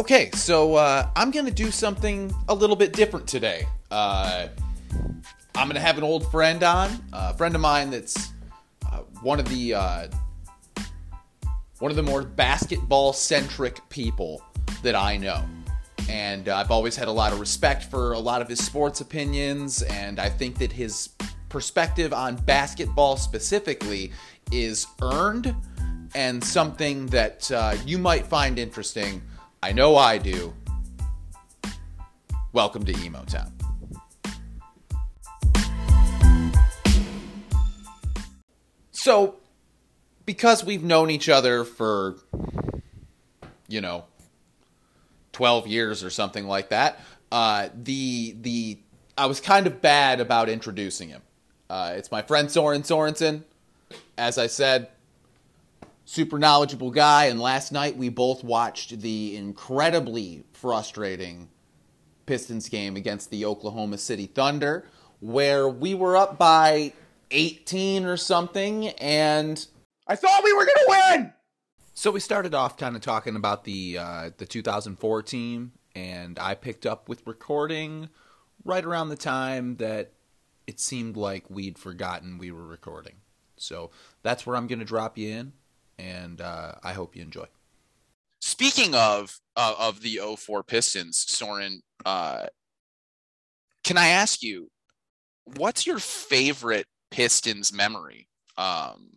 Okay, so uh, I'm gonna do something a little bit different today. Uh, I'm gonna have an old friend on, a friend of mine that's uh, one of the uh, one of the more basketball centric people that I know. And uh, I've always had a lot of respect for a lot of his sports opinions, and I think that his perspective on basketball specifically is earned and something that uh, you might find interesting. I know I do. Welcome to eMoTown. So, because we've known each other for, you know, 12 years or something like that, uh, the, the, I was kind of bad about introducing him. Uh, it's my friend Soren Sorensen. As I said, super knowledgeable guy. And last night we both watched the incredibly frustrating Pistons game against the Oklahoma City Thunder, where we were up by 18 or something, and I thought we were going to win. So we started off kind of talking about the uh, the 2004 team, and I picked up with recording right around the time that it seemed like we'd forgotten we were recording. So that's where I'm going to drop you in, and uh, I hope you enjoy. Speaking of uh, of the 04 Pistons, Soren, uh, can I ask you, what's your favorite Pistons memory? Um,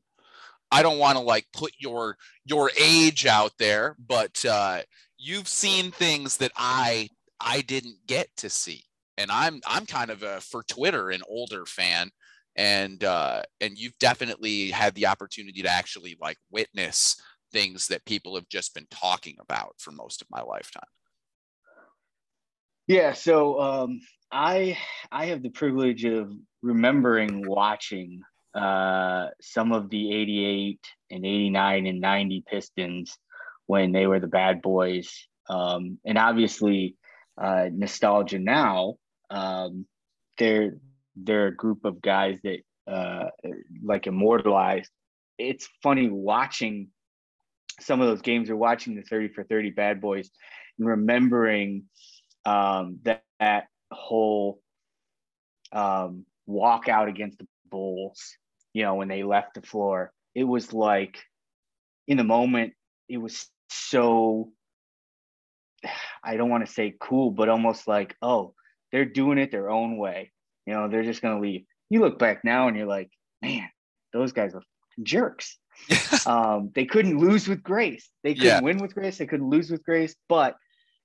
I don't want to like put your your age out there, but uh, you've seen things that I I didn't get to see, and I'm I'm kind of a for Twitter an older fan, and uh, and you've definitely had the opportunity to actually like witness things that people have just been talking about for most of my lifetime. Yeah, so um, I I have the privilege of remembering watching uh, some of the 88 and 89 and 90 Pistons when they were the bad boys. Um, and obviously, uh, nostalgia now, um, they're, they're a group of guys that uh, like immortalized. It's funny watching some of those games or watching the 30 for 30 bad boys and remembering um, that, that whole um, walkout against the Bulls you know, when they left the floor. It was like in the moment, it was so I don't want to say cool, but almost like, oh, they're doing it their own way. You know, they're just gonna leave. You look back now and you're like, man, those guys are jerks. um, they couldn't lose with grace. They couldn't yeah. win with grace. They couldn't lose with grace. But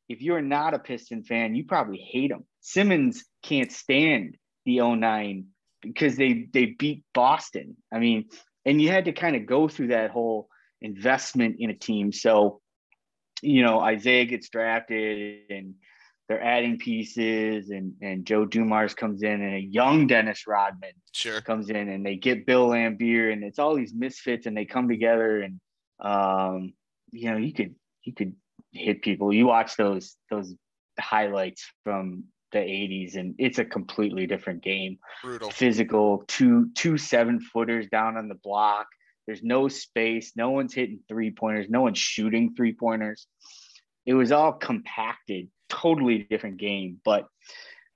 if you're not a Piston fan, you probably hate them. Simmons can't stand the 09 because they they beat Boston. I mean, and you had to kind of go through that whole investment in a team. So, you know, Isaiah gets drafted and they're adding pieces and and Joe Dumars comes in and a young Dennis Rodman sure. comes in and they get Bill Laimbeer and it's all these misfits and they come together and um you know you could you could hit people. You watch those those highlights from the 80s and it's a completely different game. Brutal. Physical two two seven footers down on the block. There's no space. No one's hitting three pointers no one's shooting three pointers it was all compacted totally different game but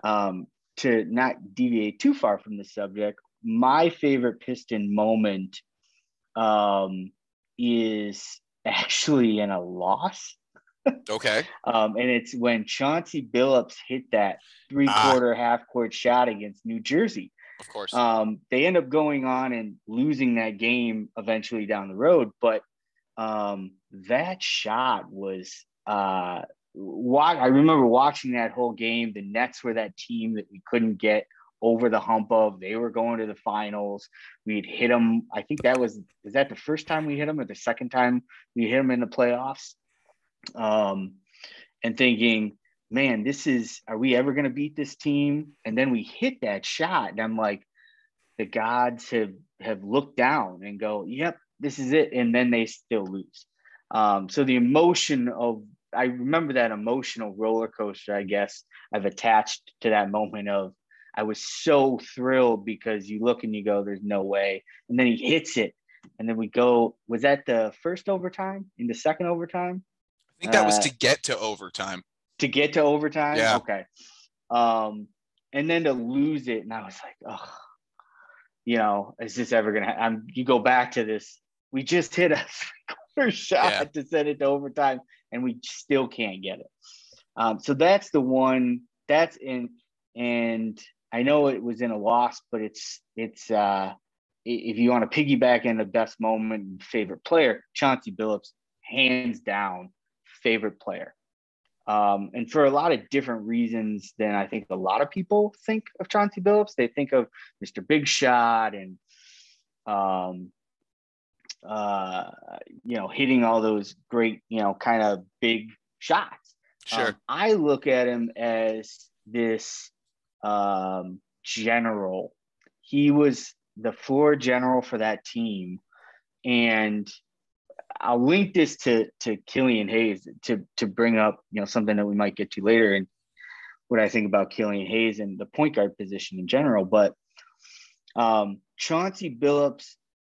um, to not deviate too far from the subject my favorite piston moment um, is actually in a loss Okay. um, and it's when Chauncey Billups hit that three quarter, ah. half court shot against New Jersey. Of course. Um, they end up going on and losing that game eventually down the road. But um, that shot was, uh, I remember watching that whole game. The Nets were that team that we couldn't get over the hump of. They were going to the finals. We'd hit them. I think that was, is that the first time we hit them or the second time we hit them in the playoffs? um, and thinking, man, this is, are we ever going to beat this team? And then we hit that shot. And I'm like, the gods have, have looked down and go, yep, this is it. And then they still lose. Um, so the emotion of, I remember that emotional roller coaster, I guess I've attached to that moment of, I was so thrilled because you look and you go, there's no way. And then he hits it. And then we go, was that the first overtime in the second overtime? I think that was Uh, to get to overtime. to get to overtime. Yeah. Okay. Um, and then to lose it, and I was like, oh, you know, is this ever gonna? Ha-? I'm. You go back to this. We just hit a three-quarter shot Yeah. to send it to overtime, and we still can't get it. Um, so that's the one. That's in, and I know it was in a loss, but it's it's. uh If you want to piggyback in the best moment, favorite player, Chauncey Billups, hands down, favorite player um, and for a lot of different reasons than I think a lot of people think of Chauncey Billups. They think of Mr. Big Shot and, um, uh, you know, hitting all those great, you know, kind of big shots. Sure. Um, I look at him as this um, general. He was the floor general for that team, and I'll link this to to Killian Hayes to to bring up you know something that we might get to later and what I think about Killian Hayes and the point guard position in general. But um, Chauncey Billups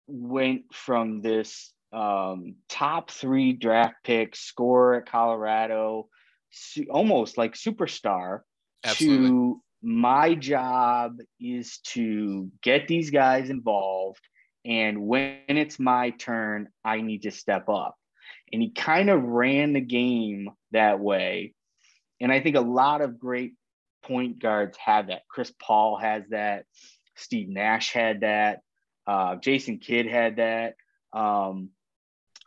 went from this um, top three draft pick scorer at Colorado, su- almost like superstar, Absolutely. to my job is to get these guys involved and when it's my turn i need to step up. And he kind of ran the game that way. And i think a lot of great point guards have that. Chris paul has that. Steve nash had that uh, jason kidd had that um,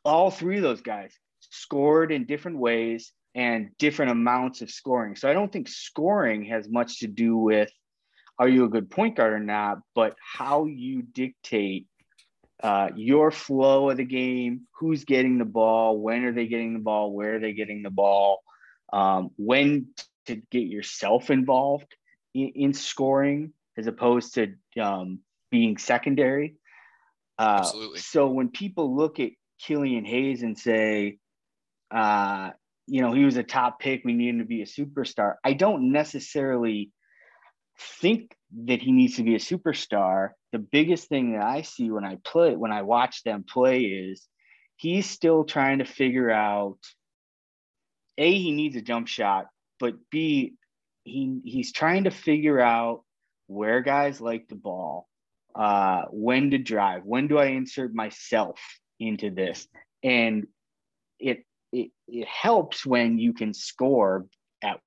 all three of those guys scored in different ways and different amounts of scoring. So I don't think scoring has much to do with are you a good point guard or not, but how you dictate uh, your flow of the game, who's getting the ball, when are they getting the ball, where are they getting the ball, um, when to get yourself involved in, in scoring as opposed to um, being secondary. Uh, Absolutely. So when people look at Killian Hayes and say, uh, you know, he was a top pick. We need him to be a superstar. I don't necessarily think that he needs to be a superstar. The biggest thing that I see when I play, when I watch them play, is he's still trying to figure out a he needs a jump shot, but b he he's trying to figure out where guys like the ball, uh, when to drive, when do I insert myself into this, and it it, it helps when you can score at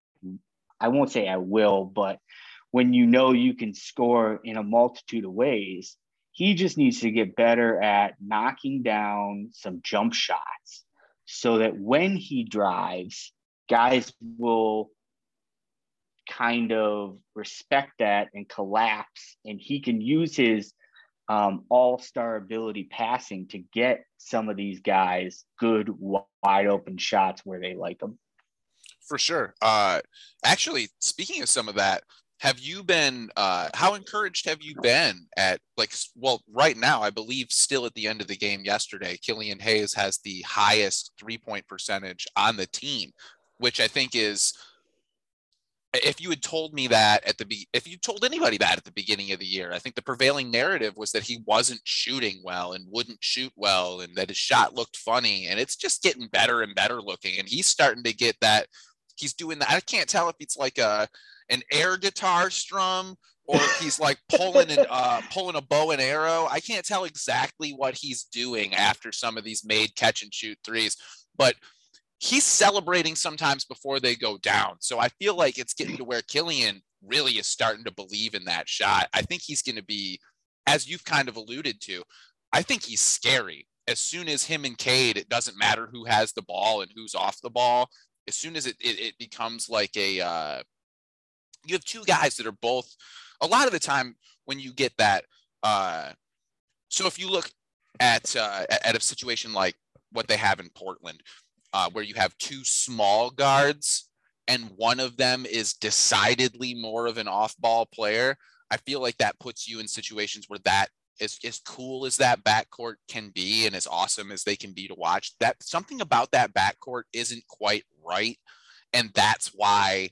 I won't say I will, but when you know you can score in a multitude of ways, he just needs to get better at knocking down some jump shots so that when he drives, guys will kind of respect that and collapse, and he can use his um, all-star ability passing to get some of these guys good wide open shots where they like them. For sure. Uh, actually, speaking of some of that, have you been? Uh, how encouraged have you been at like? Well, right now, I believe still at the end of the game yesterday, Killian Hayes has the highest three-point percentage on the team, which I think is. If you had told me that at the be, if you told anybody that at the beginning of the year, I think the prevailing narrative was that he wasn't shooting well and wouldn't shoot well, and that his shot looked funny, and it's just getting better and better looking, and he's starting to get that he's doing that. I can't tell if it's like a an air guitar strum or he's like pulling an uh, pulling a bow and arrow. I can't tell exactly what he's doing after some of these made catch and shoot threes, but he's celebrating sometimes before they go down. So I feel like it's getting to where Killian really is starting to believe in that shot. I think he's going to be, as you've kind of alluded to, I think he's scary. As soon as him and Cade, it doesn't matter who has the ball and who's off the ball as soon as it, it, it becomes like a uh, you have two guys that are both a lot of the time when you get that uh, so if you look at uh, at a situation like what they have in portland uh, where you have two small guards and one of them is decidedly more of an off-ball player i feel like that puts you in situations where that as, as cool as that backcourt can be and as awesome as they can be to watch, that something about that backcourt isn't quite right. And that's why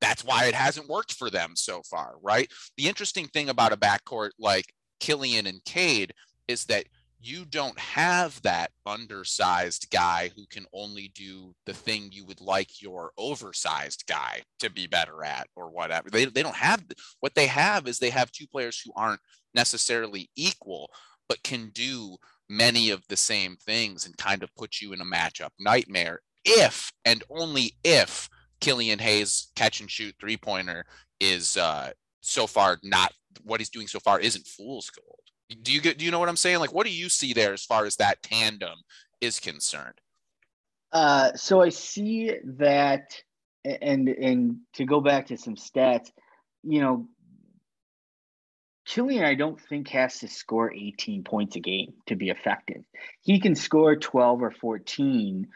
that's why it hasn't worked for them so far, right? The interesting thing about a backcourt like Killian and Cade is that you don't have that undersized guy who can only do the thing you would like your oversized guy to be better at or whatever. They, they don't have what they have is they have two players who aren't necessarily equal, but can do many of the same things and kind of put you in a matchup nightmare if and only if Killian Hayes catch and shoot three pointer is uh, so far not what he's doing so far isn't fool's gold. Do you get? Do you know what I'm saying? Like, what do you see there as far as that tandem is concerned? Uh, so I see that, and and to go back to some stats, you know, Killian, I don't think has to score 18 points a game to be effective. He can score 12 or 14,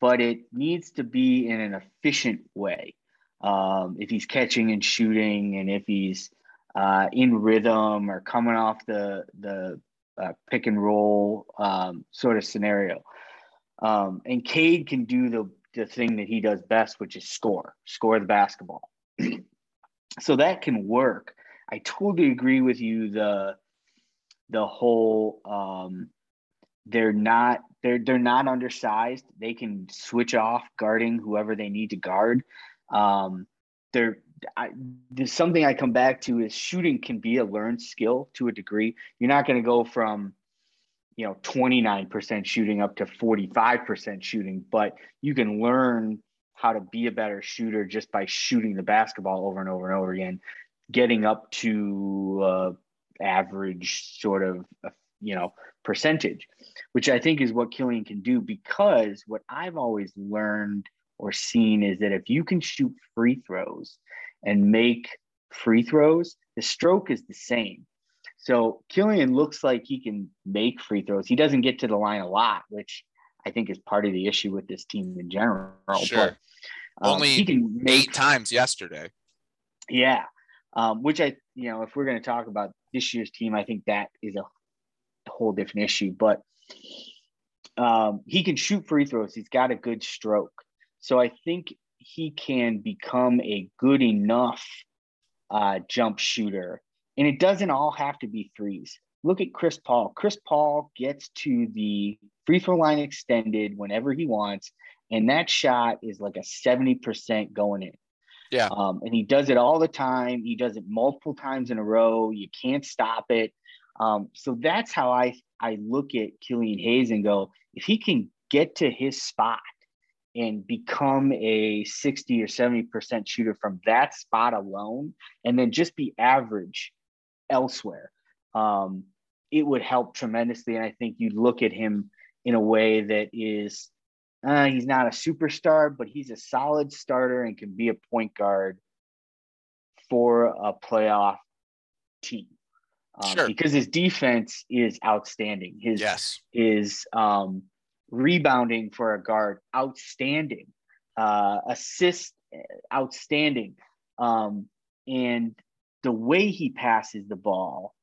but it needs to be in an efficient way. Um, if he's catching and shooting, and if he's uh, in rhythm or coming off the the uh, pick and roll um, sort of scenario. Um, and Cade can do the the thing that he does best, which is score, score the basketball. so that can work. I totally agree with you. The the whole um, they're not they're they're not undersized. They can switch off guarding whoever they need to guard. Um, they're I, there's something I come back to is shooting can be a learned skill to a degree. You're not going to go from, you know, 29% shooting up to 45% shooting, but you can learn how to be a better shooter just by shooting the basketball over and over and over again, getting up to uh, average sort of, uh, you know, percentage, which I think is what Killian can do because what I've always learned or seen is that if you can shoot free throws and make free throws, the stroke is the same. So Killian looks like he can make free throws. He doesn't get to the line a lot, which I think is part of the issue with this team in general. Sure. But, um, Only he can make, eight times yesterday. Yeah. Um, which I, you know, if we're going to talk about this year's team, I think that is a whole different issue. But um, he can shoot free throws. He's got a good stroke. So I think he can become a good enough uh, jump shooter. And it doesn't all have to be threes. Look at Chris Paul. Chris Paul gets to the free throw line extended whenever he wants. And that shot is like a 70% going in. Yeah. Um, and he does it all the time. He does it multiple times in a row. You can't stop it. Um, so that's how I, I look at Killian Hayes and go, if he can get to his spot and become a 60 or 70% shooter from that spot alone and then just be average elsewhere. Um, it would help tremendously and i think you look at him in a way that is uh, he's not a superstar but he's a solid starter and can be a point guard for a playoff team. Um, sure. because his defense is outstanding. His yes. is um, rebounding for a guard, outstanding. Uh, assist, outstanding. Um, and the way he passes the ball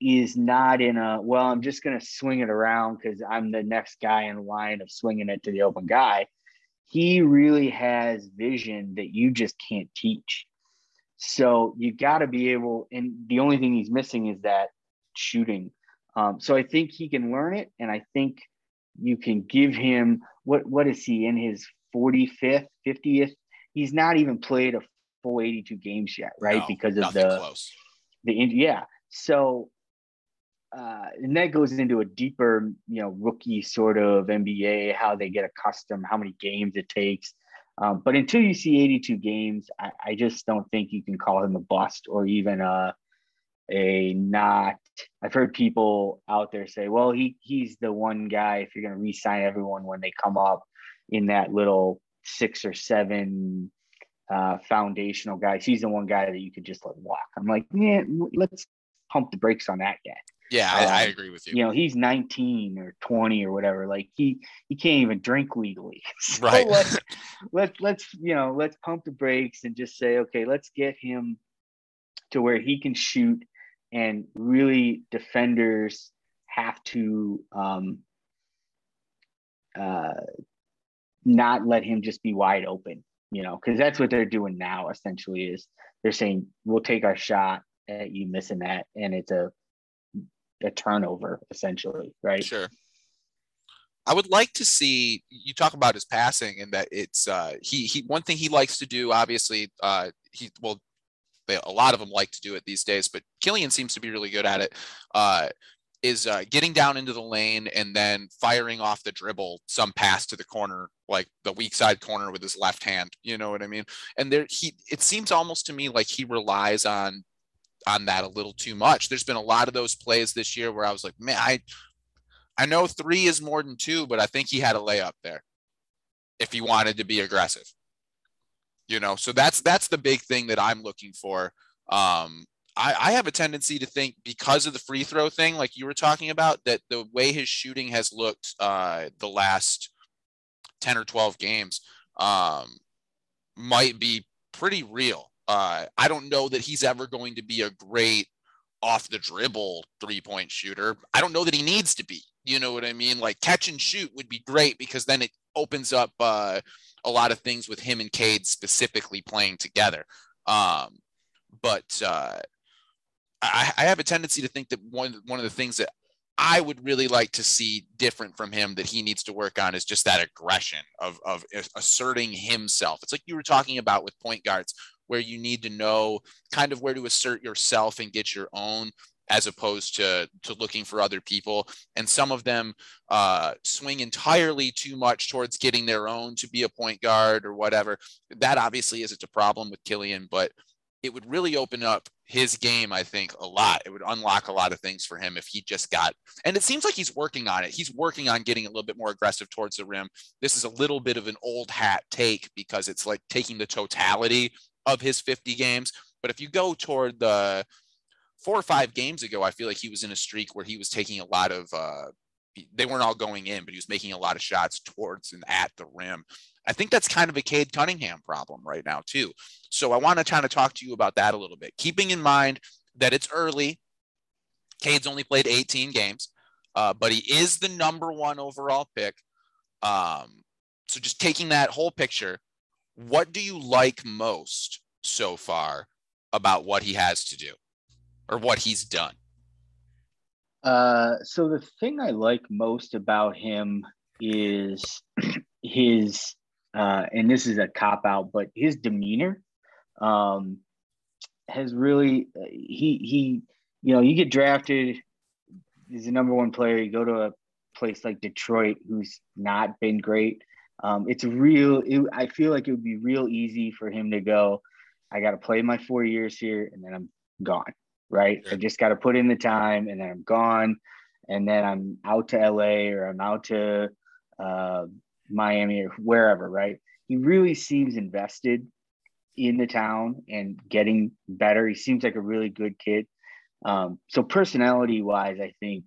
is not in a well i'm just going to swing it around because i'm the next guy in line of swinging it to the open guy he really has vision that you just can't teach so you got to be able and the only thing he's missing is that shooting um, so i think he can learn it and i think you can give him what what is he in his 45th 50th he's not even played a full 82 games yet right? No, because of the close. the yeah. So uh, and that goes into a deeper you know rookie sort of nba how they get accustomed how many games it takes. Um, but until you see 82 games I, I just don't think you can call him a bust or even a a not I've heard people out there say, well, he he's the one guy if you're gonna re-sign everyone when they come up in that little six or seven uh, foundational guys. He's the one guy that you could just let walk. I'm like, yeah, let's pump the brakes on that guy. Yeah, um, I, I, agree with you. You know, he's 19 or 20 or whatever. Like he he can't even drink legally. So right. let's, let's let's you know let's pump the brakes and just say, okay, let's get him to where he can shoot and really defenders have to um, uh, not let him just be wide open, you know, because that's what they're doing now. Essentially, is they're saying we'll take our shot at you missing that, and it's a a turnover essentially, right? Sure. I would like to see you talk about his passing and that it's uh, he he one thing he likes to do. Obviously, uh, he well, they, a lot of them like to do it these days, but Killian seems to be really good at it. Uh, is uh, getting down into the lane and then firing off the dribble some pass to the corner, like the weak side corner with his left hand. You know what I mean? And there, he it seems almost to me like he relies on on that a little too much. There's been a lot of those plays this year where I was like, man, I I know three is more than two, but I think he had a layup there if he wanted to be aggressive. You know, so that's that's the big thing that I'm looking for. Um, I, I have a tendency to think because of the free throw thing, like you were talking about, that the way his shooting has looked uh, the last 10 or 12 games um, might be pretty real. Uh, I don't know that he's ever going to be a great off the dribble three point shooter. I don't know that he needs to be. You know what I mean? Like catch and shoot would be great because then it opens up uh, a lot of things with him and Cade specifically playing together. Um, but uh, I, I have a tendency to think that one one of the things that I would really like to see different from him that he needs to work on is just that aggression of, of asserting himself. It's like you were talking about with point guards, where you need to know kind of where to assert yourself and get your own as opposed to to looking for other people. And some of them uh, swing entirely too much towards getting their own to be a point guard or whatever. That obviously isn't a problem with killian but it would really open up his game i think a lot. It would unlock a lot of things for him if he just got and it seems like he's working on it. He's working on getting a little bit more aggressive towards the rim. This is a little bit of an old hat take because it's like taking the totality of his 50 games. But if you go toward the four or five games ago, I feel like he was in a streak where he was taking a lot of. Uh, they weren't all going in, but he was making a lot of shots towards and at the rim. I think that's kind of a Cade Cunningham problem right now too. So I want to kind of talk to you about that a little bit, keeping in mind that it's early. Cade's only played 18 games, uh, but he is the number one overall pick. Um, so just taking that whole picture, what do you like most so far about what he has to do? Or what he's done? Uh, so the thing I like most about him is his, uh, and this is a cop out, but his demeanor um, has really he he you know you get drafted as a number one player, you go to a place like Detroit, who's not been great. Um, it's real. It, I feel like it would be real easy for him to go. I got to play my four years here, and then I'm gone right? I just got to put in the time and then I'm gone. And then I'm out to LA or I'm out to uh, Miami or wherever, right? He really seems invested in the town and getting better. He seems like a really good kid. Um, so, personality wise, I think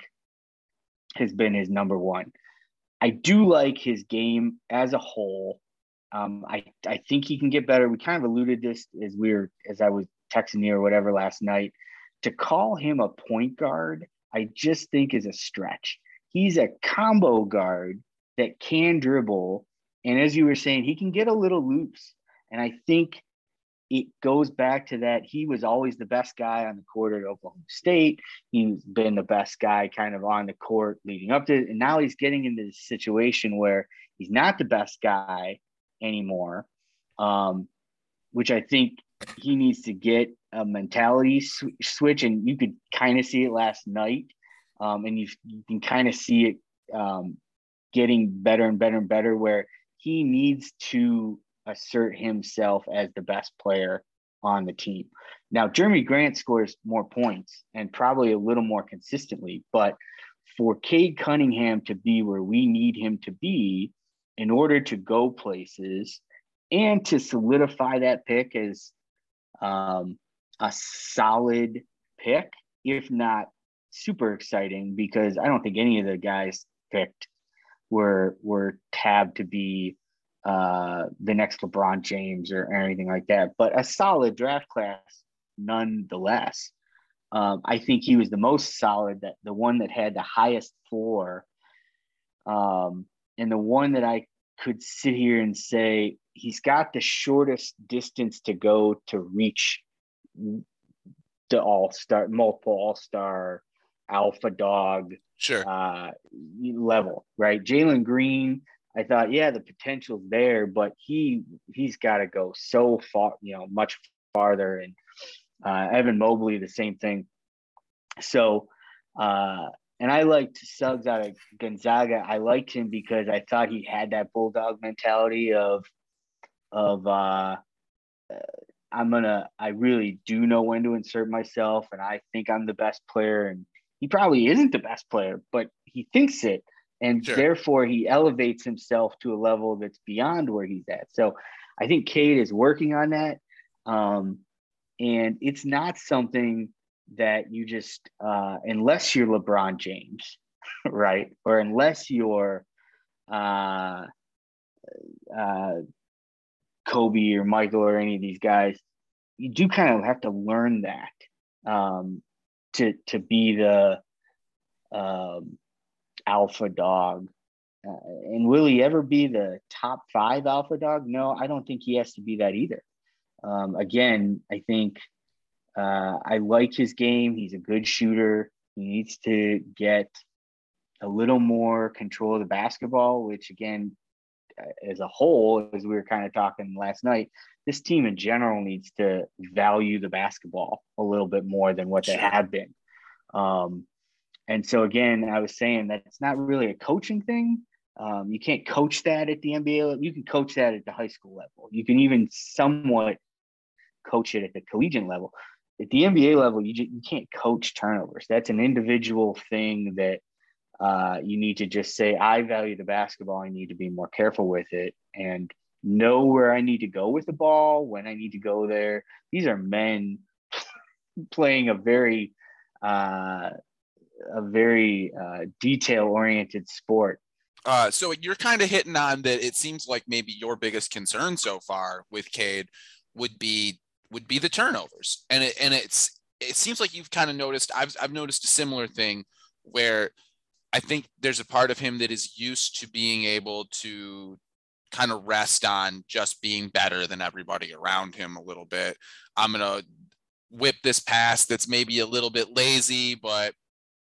has been his number one. I do like his game as a whole. Um, I, I think he can get better. We kind of alluded this as we were as I was texting you or whatever last night to call him a point guard, I just think is a stretch. He's a combo guard that can dribble. And as you were saying, he can get a little loose. And I think it goes back to that he was always the best guy on the court at Oklahoma State. He's been the best guy kind of on the court leading up to it. And now he's getting into this situation where he's not the best guy anymore, um, which I think he needs to get a mentality sw- switch, and you could kind of see it last night, um, and you, you can kind of see it um, getting better and better and better. Where he needs to assert himself as the best player on the team. Now, Jerami Grant scores more points and probably a little more consistently, but for Cade Cunningham to be where we need him to be in order to go places and to solidify that pick as um, a solid pick, if not super exciting, because I don't think any of the guys picked were were tabbed to be uh, the next LeBron James or, anything like that. But a solid draft class, nonetheless. Um, I think he was the most solid, that the one that had the highest floor, um, and the one that I could sit here and say he's got the shortest distance to go to reach the all star, multiple all star alpha dog Sure. uh, level, right? Jalen Green, I thought, yeah, the potential's there, but he he's got to go so far, you know, much farther. And uh, Evan Mobley, the same thing. So, uh, and I liked Suggs out of Gonzaga. I liked him because I thought he had that bulldog mentality of of uh, I'm gonna I really do know when to insert myself, and I think I'm the best player, and he probably isn't the best player, but he thinks it, and Sure. therefore he elevates himself to a level that's beyond where he's at. So I think Cade is working on that, um, and it's not something that you just uh, unless you're LeBron James, right, or unless you're uh, uh, Kobe or Michael or any of these guys, you do kind of have to learn that um, to to be the um, alpha dog. Uh, and will he ever be the top five alpha dog? No, I don't think he has to be that either. Um, again, I think uh, I like his game. He's a good shooter. He needs to get a little more control of the basketball, which again, as a whole, as we were kind of talking last night, this team in general needs to value the basketball a little bit more than what they have been. Um, and so again, I was saying that it's not really a coaching thing. Um, you can't coach that at the NBA. level. You can coach that at the high school level. You can even somewhat coach it at the collegiate level. At the NBA level, you, ju- you can't coach turnovers. That's an individual thing that uh, you need to just say, I value the basketball. I need to be more careful with it and know where I need to go with the ball, when I need to go there. These are men playing a very, uh, a very uh, detail oriented sport. Uh, so you're kind of hitting on that. It seems like maybe your biggest concern so far with Cade would be would be the turnovers, and it and it's it seems like you've kind of noticed. I've I've noticed a similar thing where I think there's a part of him that is used to being able to kind of rest on just being better than everybody around him a little bit. I'm gonna whip this pass that's maybe a little bit lazy, but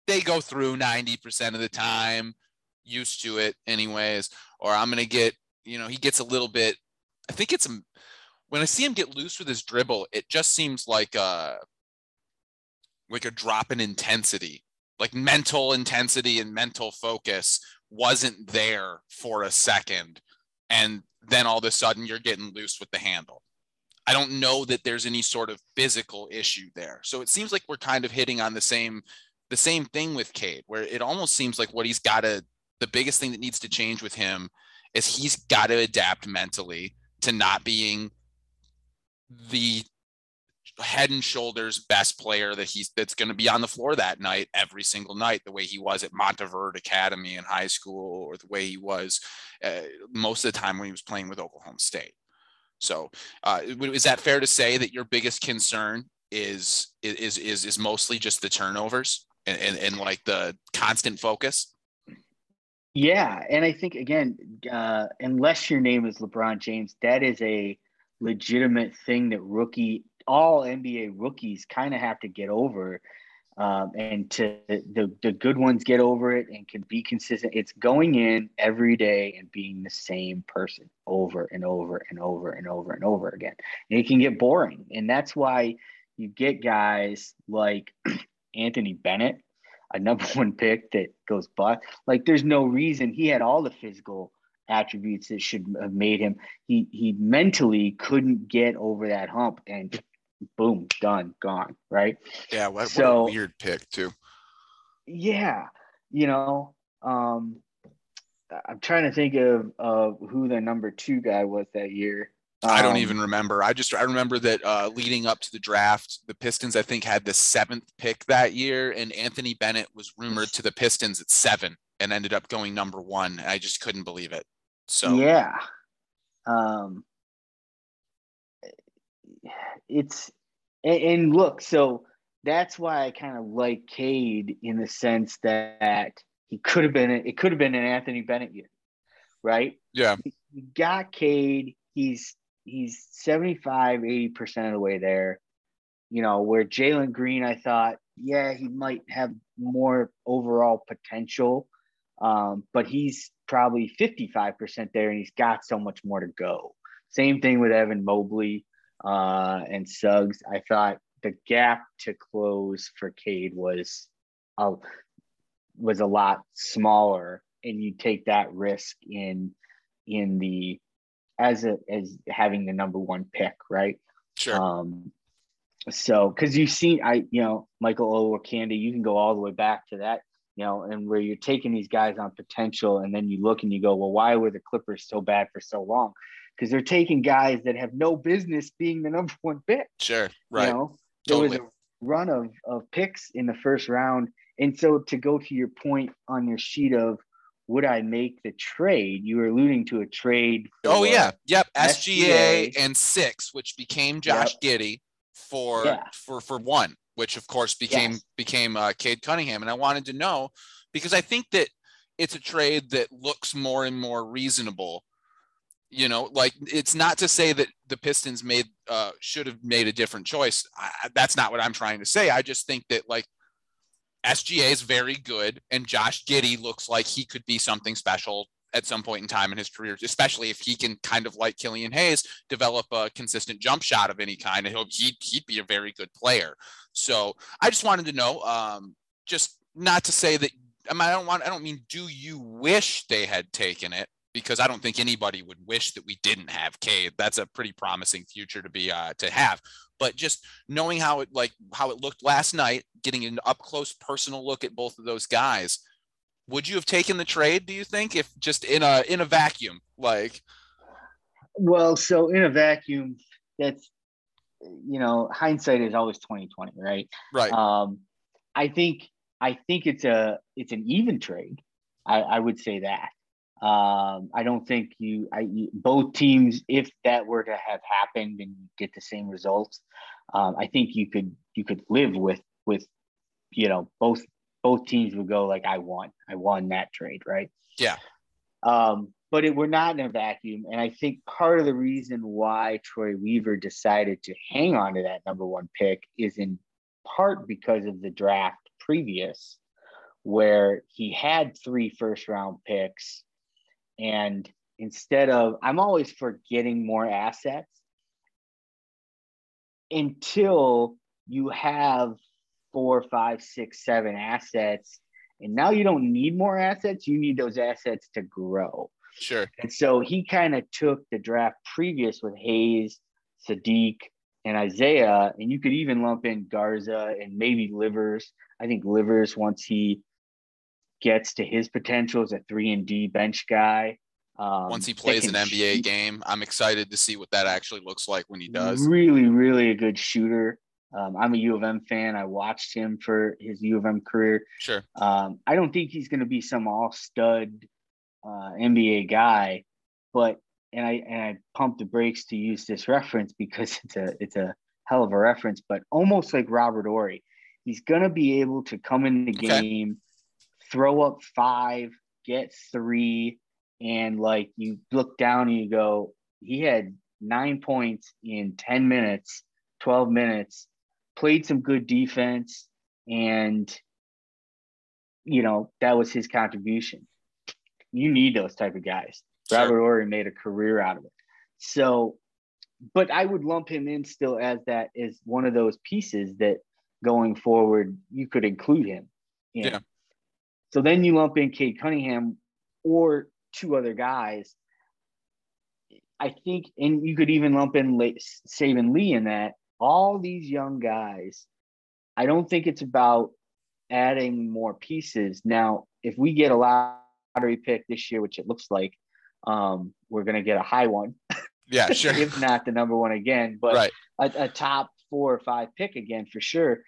they go through 90% of the time used to it anyways or i'm going to get you know he gets a little bit i think it's when i see him get loose with his dribble it just seems like a like a drop in intensity like mental intensity and mental focus wasn't there for a second and then all of a sudden you're getting loose with the handle. I don't know that there's any sort of physical issue there. So it seems like we're kind of hitting on the same the same thing with Cade, where it almost seems like what he's got to the biggest thing that needs to change with him is he's got to adapt mentally to not being the head and shoulders best player that he's that's going to be on the floor that night every single night the way he was at Montverde Academy in high school or the way he was uh, most of the time when he was playing with Oklahoma State. So, uh, is that fair to say that your biggest concern is is is is mostly just the turnovers and, and, and like the constant focus? Yeah, and I think again, uh, unless your name is LeBron James, that is a legitimate thing that rookie, all NBA rookies, kind of have to get over. Um, and to the the good ones get over it and can be consistent. It's going in every day and being the same person over and over and over and over and over again. And it can get boring, and that's why you get guys like Anthony Bennett, a number one pick that goes but like there's no reason he had all the physical attributes that should have made him he he mentally couldn't get over that hump and boom done gone right Yeah, what, So- what a weird pick too. yeah you know um i'm trying to think of of who the number two guy was that year I don't Um, even remember. I just I remember that uh, leading up to the draft, the Pistons I think had the seventh pick that year, and Anthony Bennett was rumored to the Pistons at seven and ended up going number one. I just couldn't believe it. So yeah um it's and, and look so that's why i kind of like cade in the sense that he could have been it could have been an anthony bennett year right? Yeah, you got cade. He's he's 75 80% of the way there. You know where jalen green i thought yeah, he might have more overall potential, um, but he's probably 55% there and he's got so much more to go. Same thing with Evan Mobley uh, and Suggs. I thought the gap to close for Cade was a, was a lot smaller, and you take that risk in in the as a as having the number one pick, right? Sure. Um, so because you've seen I you know Michael Olowokandi, you can go all the way back to that you know, and where you're taking these guys on potential, and then you look and you go, well, why were the Clippers so bad for so long? Because they're taking guys that have no business being the number one pick. Sure, right. You know, there totally. was a run of of picks in the first round, and so to go to your point on your sheet of would I make the trade? You were alluding to a trade. oh yeah, yep. SGA, SGA, and six, which became Josh yep. Giddey for yeah. for for one which of course became yes. became uh, Cade Cunningham. And I wanted to know because I think that it's a trade that looks more and more reasonable. You know, like it's not to say that the Pistons made uh, should have made a different choice. I, that's not what I'm trying to say. I just think that like SGA is very good, and Josh Giddey looks like he could be something special at some point in time in his career, especially if he can kind of like Killian Hayes develop a consistent jump shot of any kind. And he'll, he'd, he'd be a very good player. So I just wanted to know, um, just not to say that I, mean, I don't want, I don't mean, do you wish they had taken it? Because I don't think anybody would wish that we didn't have Cade. That's a pretty promising future to be uh, to have. But just knowing how it like how it looked last night, getting an up close personal look at both of those guys, would you have taken the trade do you think if just in a in a vacuum like? Well so in a vacuum that's you know hindsight is always 2020 right? Right. Um i think i think it's a it's an even trade. I i would say that um i don't think you i you, both teams if that were to have happened and get the same results um i think you could you could live with with you know both both teams would go like, I won, I won that trade, right? Yeah. Um, but it, we're not in a vacuum, and I think part of the reason why Troy Weaver decided to hang on to that number one pick is in part because of the draft previous, where he had three first round picks, and instead of I'm always for getting more assets until you have four, five, six, seven assets. And now you don't need more assets. You need those assets to grow. Sure. And so he kind of took the draft previous with Hayes, Saddiq, and Isaiah, and you could even lump in Garza and maybe Livers. I think Livers, once he gets to his potential as a three and D bench guy. Um, once he plays an NBA shoot. game, I'm excited to see what that actually looks like when he does. Really, really a good shooter. Um, I'm a U of M fan. I watched him for his U of M career. Sure. Um, I don't think he's going to be some all stud uh, NBA guy, but and I and I pump the brakes to use this reference because it's a it's a hell of a reference, but almost like Robert Horry, he's going to be able to come in the okay. game, throw up five, get three, and like you look down and you go, he had nine points in ten minutes, twelve minutes played some good defense, and you know that was his contribution. You need those type of guys. Sure. Robert Horry made a career out of it. So, but I would lump him in still as that is one of those pieces that going forward you could include him. In. Yeah. So then you lump in Cade Cunningham or two other guys. I think, and you could even lump in Saben Lee in that all these young guys, I don't think it's about adding more pieces. Now, if we get a lottery pick this year, which it looks like, um, we're going to get a high one. Yeah, sure. if not the number one again, but right. a, a, top four or five pick again for sure.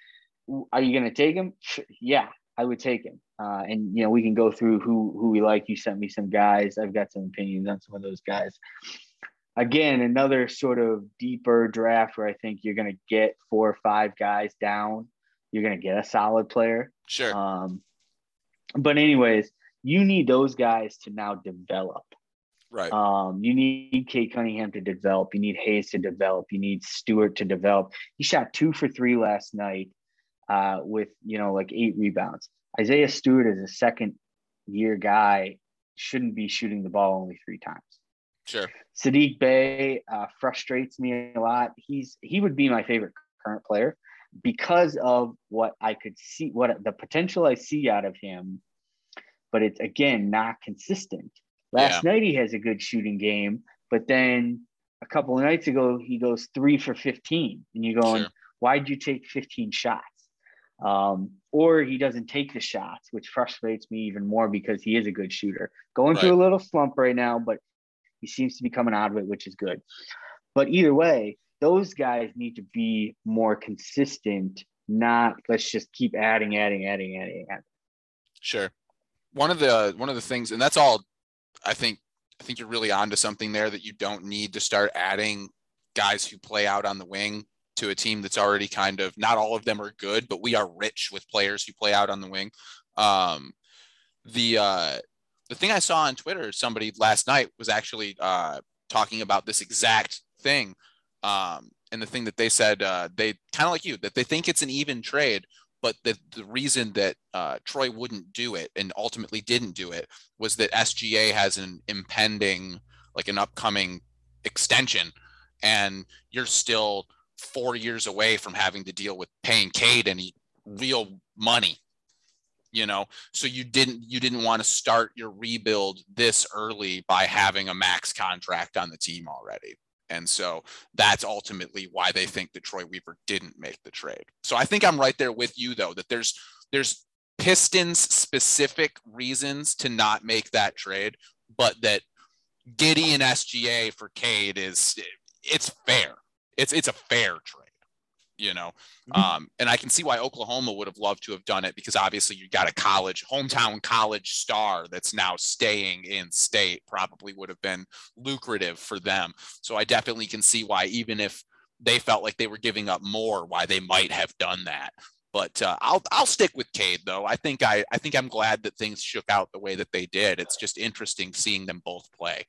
Are you going to take him? Yeah, I would take him. Uh, and you know, we can go through who who we like. You sent me some guys. I've got some opinions on some of those guys again, another sort of deeper draft where I think you're going to get four or five guys down. You're going to get a solid player. Sure. Um, but anyways, you need those guys to now develop. Right. Um, you need Cade Cunningham to develop. You need Hayes to develop. You need Stewart to develop. He shot two for three last night. uh, with you know like eight rebounds. Isaiah Stewart is a second year guy, shouldn't be shooting the ball only three times. Sure. Saddiq Bey uh, frustrates me a lot. He's he would be my favorite current player because of what I could see, what the potential I see out of him. But it's again not consistent. Last yeah. night he has a good shooting game, but then a couple of nights ago he goes three for 15, and you're going, sure. why'd you take 15 shots? Um, or he doesn't take the shots, which frustrates me even more because he is a good shooter. Going right. through a little slump right now, but he seems to be coming out of it, which is good. But either way, those guys need to be more consistent, not let's just keep adding, adding, adding, adding, adding. Sure. One of the one of the things, and that's all I think I think you're really onto something there that you don't need to start adding guys who play out on the wing to a team that's already kind of not all of them are good, but we are rich with players who play out on the wing. Um, the uh, the thing I saw on Twitter, somebody last night was actually uh, talking about this exact thing. Um, and the thing that they said, uh, they kind of like you, that they think it's an even trade, but the, the reason that uh, Troy wouldn't do it and ultimately didn't do it was that SGA has an impending, like an upcoming extension, and you're still four years away from having to deal with paying Cade any real money you know so you didn't you didn't want to start your rebuild this early by having a max contract on the team already and so that's ultimately why they think that Troy Weaver didn't make the trade. So I think I'm right there with you though that there's there's Pistons specific reasons to not make that trade, but that Giddey and SGA for Cade is it's fair. It's it's a fair trade you know. Mm-hmm. Um, and I can see why Oklahoma would have loved to have done it because obviously you got a college, hometown college star that's now staying in state, probably would have been lucrative for them. So I definitely can see why, even if they felt like they were giving up more, why they might have done that. But uh, I'll I'll stick with Cade though. I think I I think I'm glad that things shook out the way that they did. It's just interesting seeing them both play.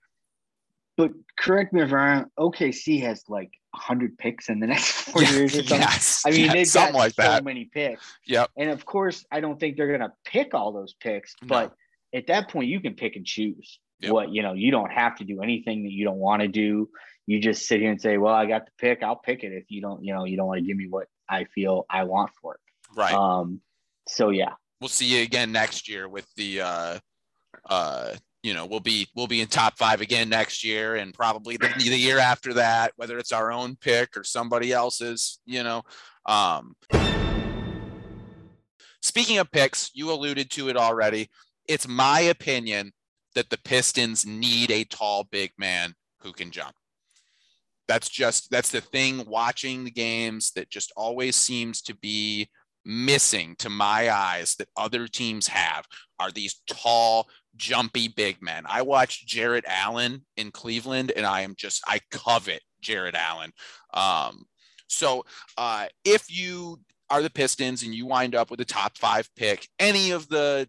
But correct me if I'm wrong. OKC has like hundred picks in the next four yeah, years or something. Yes, I mean, yeah, they've got like so that. many picks. Yep. And of course, I don't think they're gonna pick all those picks, but no. at that point, you can pick and choose. Yep. What you know, you don't have to do anything that you don't want to do. You just sit here and say, "Well, I got the pick. I'll pick it." If you don't, you know, you don't want to give me what I feel I want for it. Right. Um. So yeah, we'll see you again next year with the uh, uh, you know we'll be we'll be in top five again next year and probably the, the year after that whether it's our own pick or somebody else's you know um. Speaking of picks you alluded to it already. It's my opinion that the pistons need a tall big man who can jump. That's just that's the thing watching the games that just always seems to be missing to my eyes that other teams have are these tall jumpy big men. I watched Jarrett Allen in Cleveland, and I am just I covet Jarrett Allen. Um, so uh, if you are the Pistons and you wind up with a top five pick, any of the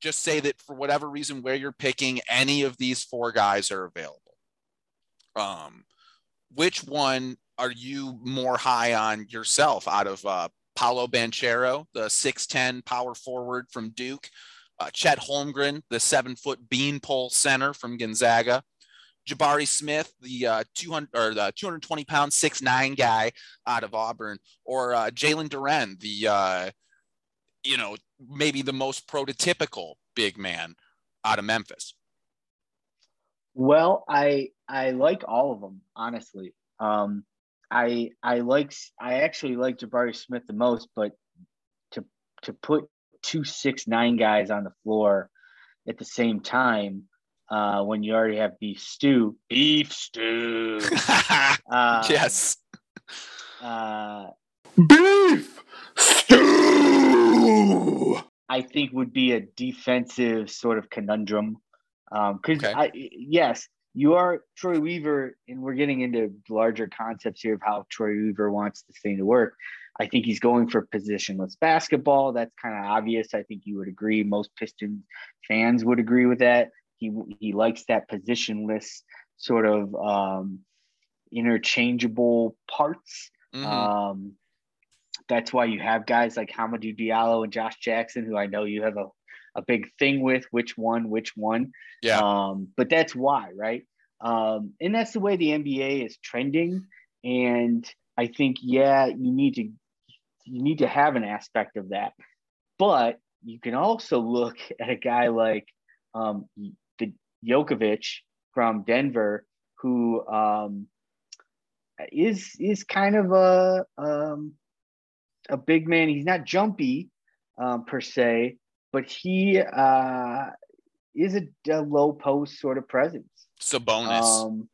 just say that for whatever reason where you're picking, any of these four guys are available. Um, which one are you more high on yourself out of uh, Paolo Banchero, the 6'10 power forward from Duke, uh, Chet Holmgren, the seven foot beanpole center from Gonzaga, Jabari Smith, the uh, 200 or the 220 pound six nine guy out of Auburn, or uh, Jalen Duren, the uh, you know maybe the most prototypical big man out of Memphis. Well, I I like all of them honestly. Um, I I like I actually like Jabari Smith the most, but to to put two six nine guys on the floor at the same time uh, when you already have beef stew. Beef stew. uh, yes. Uh, beef stew. I think would be a defensive sort of conundrum. Because um, okay. yes, you are Troy Weaver, and we're getting into larger concepts here of how Troy Weaver wants this thing to work. I think he's going for positionless basketball. That's kind of obvious. I think you would agree. Most Pistons fans would agree with that. He he likes that positionless sort of um, interchangeable parts. Mm-hmm. Um, that's why you have guys like Hamidou Diallo and Josh Jackson, who I know you have a, a big thing with. Which one? Which one? Yeah. Um, but that's why, right? Um, and that's the way the NBA is trending. And I think, yeah, you need to you need to have an aspect of that. But you can also look at a guy like um, the Jokovic from Denver, who um, is is kind of a um, a big man. He's not jumpy um, per se, but he uh, is a, a, low post sort of presence. Sabonis. Um,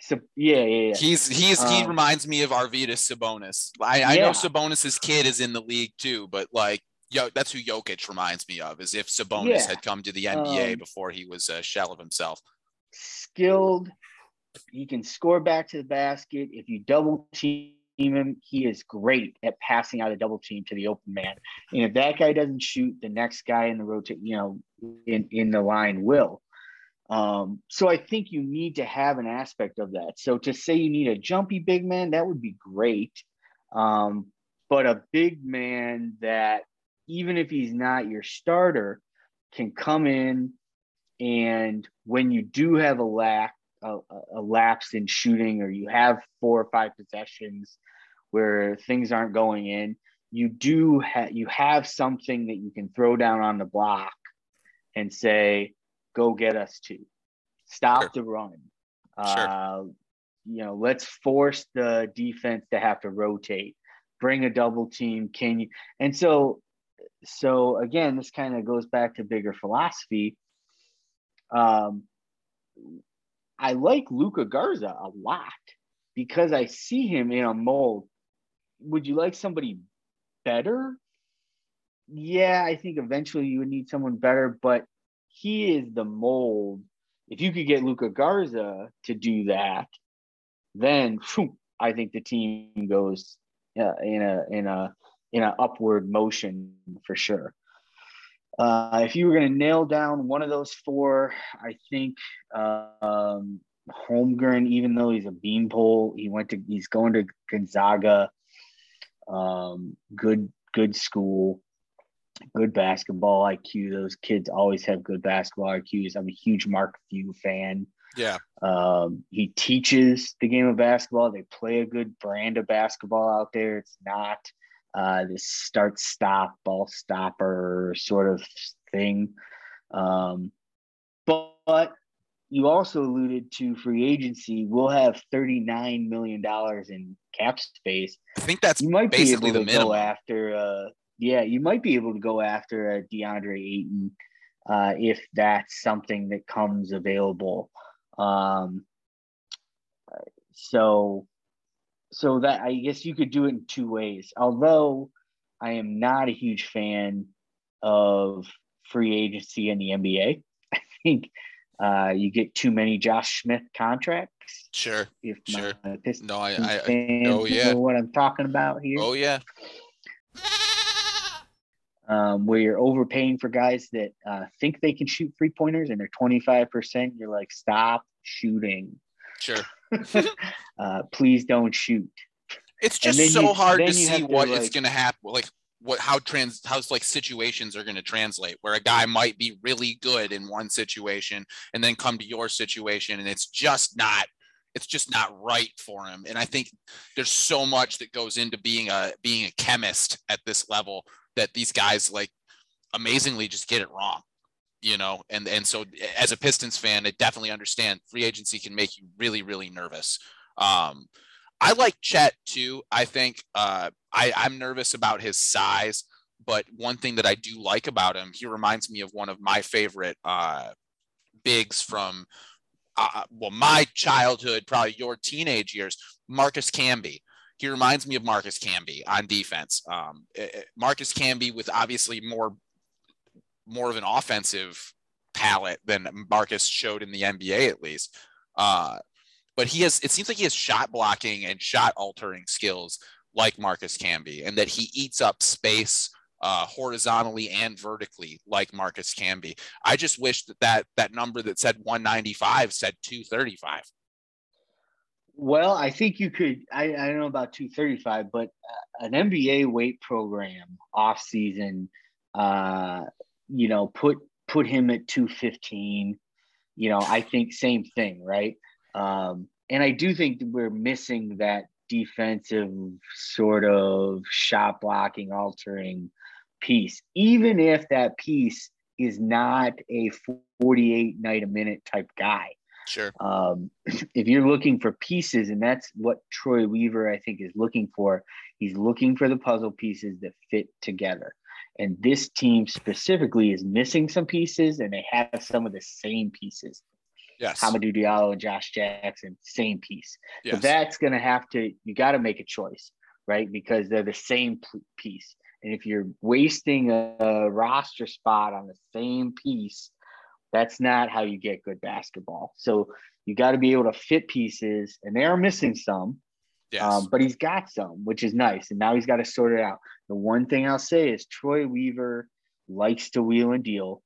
so yeah, yeah, yeah. He's he's um, he reminds me of Arvydas Sabonis. I, I Yeah. know Sabonis's kid is in the league too, but like yo, that's who Jokic reminds me of, as if Sabonis Yeah. had come to the NBA Um, before he was a shell of himself. skilled. He can score back to the basket. If you double team him, he is great at passing out a double team to the open man. And if that guy doesn't shoot, the next guy in the rotate, you know, in in the line will. Um, so I think you need to have an aspect of that. So to say you need a jumpy big man, that would be great. Um, but a big man that even if he's not your starter, can come in and when you do have a lack a, a lapse in shooting or you have four or five possessions where things aren't going in you do have you have something that you can throw down on the block and say go get us two stop Sure. the run Sure. uh, you know let's force the defense to have to rotate bring a double team can you and so so again this kind of goes back to bigger philosophy um, I like Luka Garza a lot because I see him in a mold. Would you like somebody better? Yeah, I think eventually you would need someone better, but he is the mold. If you could get Luka Garza to do that, then phew, I think the team goes uh, in a in a in an upward motion for sure. Uh, if you were going to nail down one of those four, I think um, Holmgren, even though he's a beanpole, he went to he's going to Gonzaga. Um, good good school, good basketball IQ. Those kids always have good basketball IQs. I'm a huge Mark Few fan. Yeah. Um, he teaches the game of basketball. They play a good brand of basketball out there. It's not uh, this start stop ball stopper sort of thing. Um, but, but you also alluded to free agency. We'll have $39 million in cap space. I think that's You might be basically able the to minimum. go after, uh, yeah, you might be able to go after a DeAndre Ayton uh, if that's something that comes available. Um, so, so that I guess you could do it in two ways. Although I am not a huge fan of free agency in the NBA, I think uh, you get too many Josh Smith contracts. Sure. If Sure. No, I, I, I oh, yeah. know what I'm talking about here, oh yeah. Um, where you're overpaying for guys that uh, think they can shoot three pointers and they're 25%. You're like, stop shooting. Sure. uh, please don't shoot. It's just so you- hard to see to, what is like- going to happen. Like what, how trans, how like situations are going to translate. Where a guy might be really good in one situation and then come to your situation, and it's just not, it's just not right for him. And I think there's so much that goes into being a being a chemist at this level that these guys like amazingly just get it wrong. You know, and and so as a Pistons fan, I definitely understand free agency can make you really really nervous. Um, I like Chet too. I think uh, I, I'm nervous about his size, but one thing that I do like about him, he reminds me of one of my favorite uh, bigs from uh, well my childhood, probably your teenage years, Marcus Camby. He reminds me of Marcus Camby on defense. Um, eh, eh, Marcus Camby with obviously more more of an offensive palette than Marcus showed in the NBA at least. Uh, but he has it seems like he has shot blocking and shot altering skills like Marcus Camby and that he eats up space uh, horizontally and vertically like Marcus Camby. I just wish that, that that number that said 195 said 235. Well, I think you could. I, I don't know about 235, but uh, an NBA weight program off season, uh, you know, put put him at 215. You know, I think same thing, right? Um, and I do think we're missing that defensive sort of shot blocking, altering piece, even if that piece is not a 48 night a minute type guy. Sure. Um, if you're looking for pieces, and that's what Troy Weaver, I think, is looking for, he's looking for the puzzle pieces that fit together. And this team specifically is missing some pieces, and they have some of the same pieces. Yes. Hamidou Diallo and Josh Jackson, same piece. yes. But that's going to have to, you got to make a choice, right? Because they're the same piece. And if you're wasting a, a roster spot on the same piece, that's not how you get good basketball. So you got to be able to fit pieces, and they are missing some, yes. um, but he's got some, which is nice. And now he's got to sort it out. The one thing I'll say is Troy Weaver likes to wheel and deal,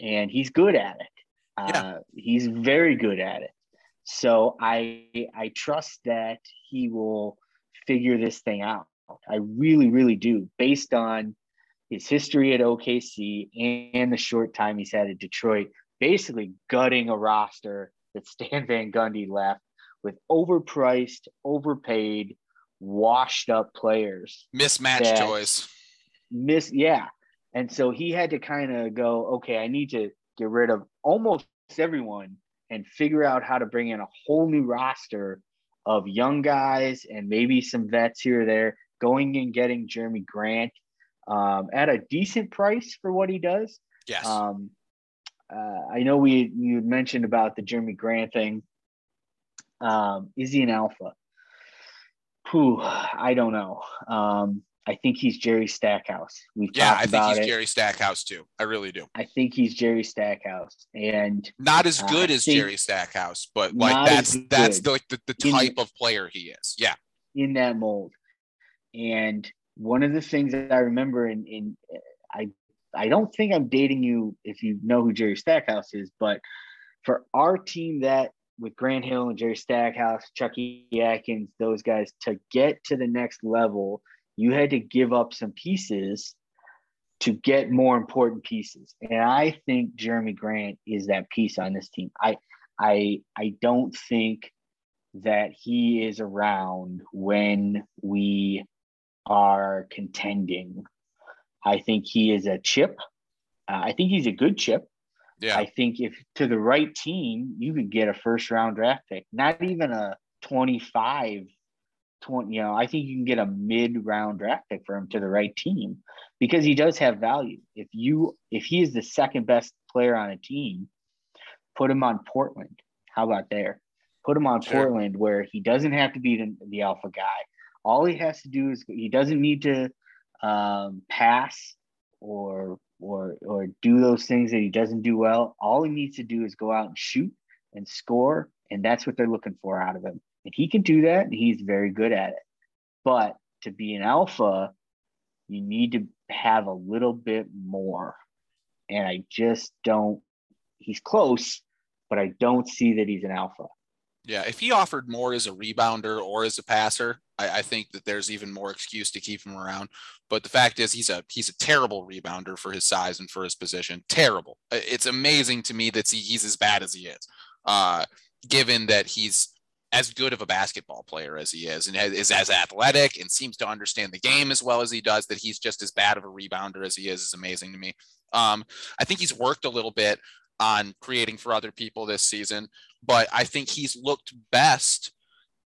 and he's good at it. Uh, Yeah. He's very good at it. So I I trust that he will figure this thing out. I really, really do, based on his history at OKC and the short time he's had at Detroit, basically gutting a roster that Stan Van Gundy left with overpriced, overpaid, washed up players. Mismatched choice. Miss, yeah. And so he had to kind of go, okay, I need to get rid of almost everyone and figure out how to bring in a whole new roster of young guys and maybe some vets here or there, going and getting Jerami Grant um, at a decent price for what he does. Yes. Um, uh, I know we you mentioned about the Jerami Grant thing. Um, is he an alpha? Whew, I don't know. Um, I think he's Jerry Stackhouse. We've yeah, talked I think about he's it. Jerry Stackhouse too. I really do. I think he's Jerry Stackhouse, and Not as Uh, good I as Jerry Stackhouse, but like that's that's the, like the, the In- type of player he is. Yeah. in that mold. And one of the things that I remember in, in I I don't think I'm dating you if you know who Jerry Stackhouse is, but for our team that with Grant Hill and Jerry Stackhouse, Chucky Atkins, those guys to get to the next level, you had to give up some pieces to get more important pieces. And I think Jerami Grant is that piece on this team. I I I don't think that he is around when we are contending. I think he is a chip. Uh, I think he's a good chip. Yeah. I think if to the right team, you could get a first round draft pick, not even a 25, 20, you know, I think you can get a mid round draft pick for him to the right team because he does have value. If you, if he is the second best player on a team, put him on Portland. How about there? Put him on Sure. Portland where he doesn't have to be the, the alpha guy. All he has to do is he doesn't need to um, pass or or or do those things that he doesn't do well. All he needs to do is go out and shoot and score, and that's what they're looking for out of him. And he can do that, and he's very good at it. But to be an alpha, you need to have a little bit more. And I just don't. He's close, but I don't see that he's an alpha. Yeah, if he offered more as a rebounder or as a passer, I, I think that there's even more excuse to keep him around. But the fact is, he's a he's a terrible rebounder for his size and for his position. Terrible. It's amazing to me that he's as bad as he is, uh, given that he's as good of a basketball player as he is, and is as athletic and seems to understand the game as well as he does. That he's just as bad of a rebounder as he is is amazing to me. Um, I think he's worked a little bit on creating for other people this season but I think he's looked best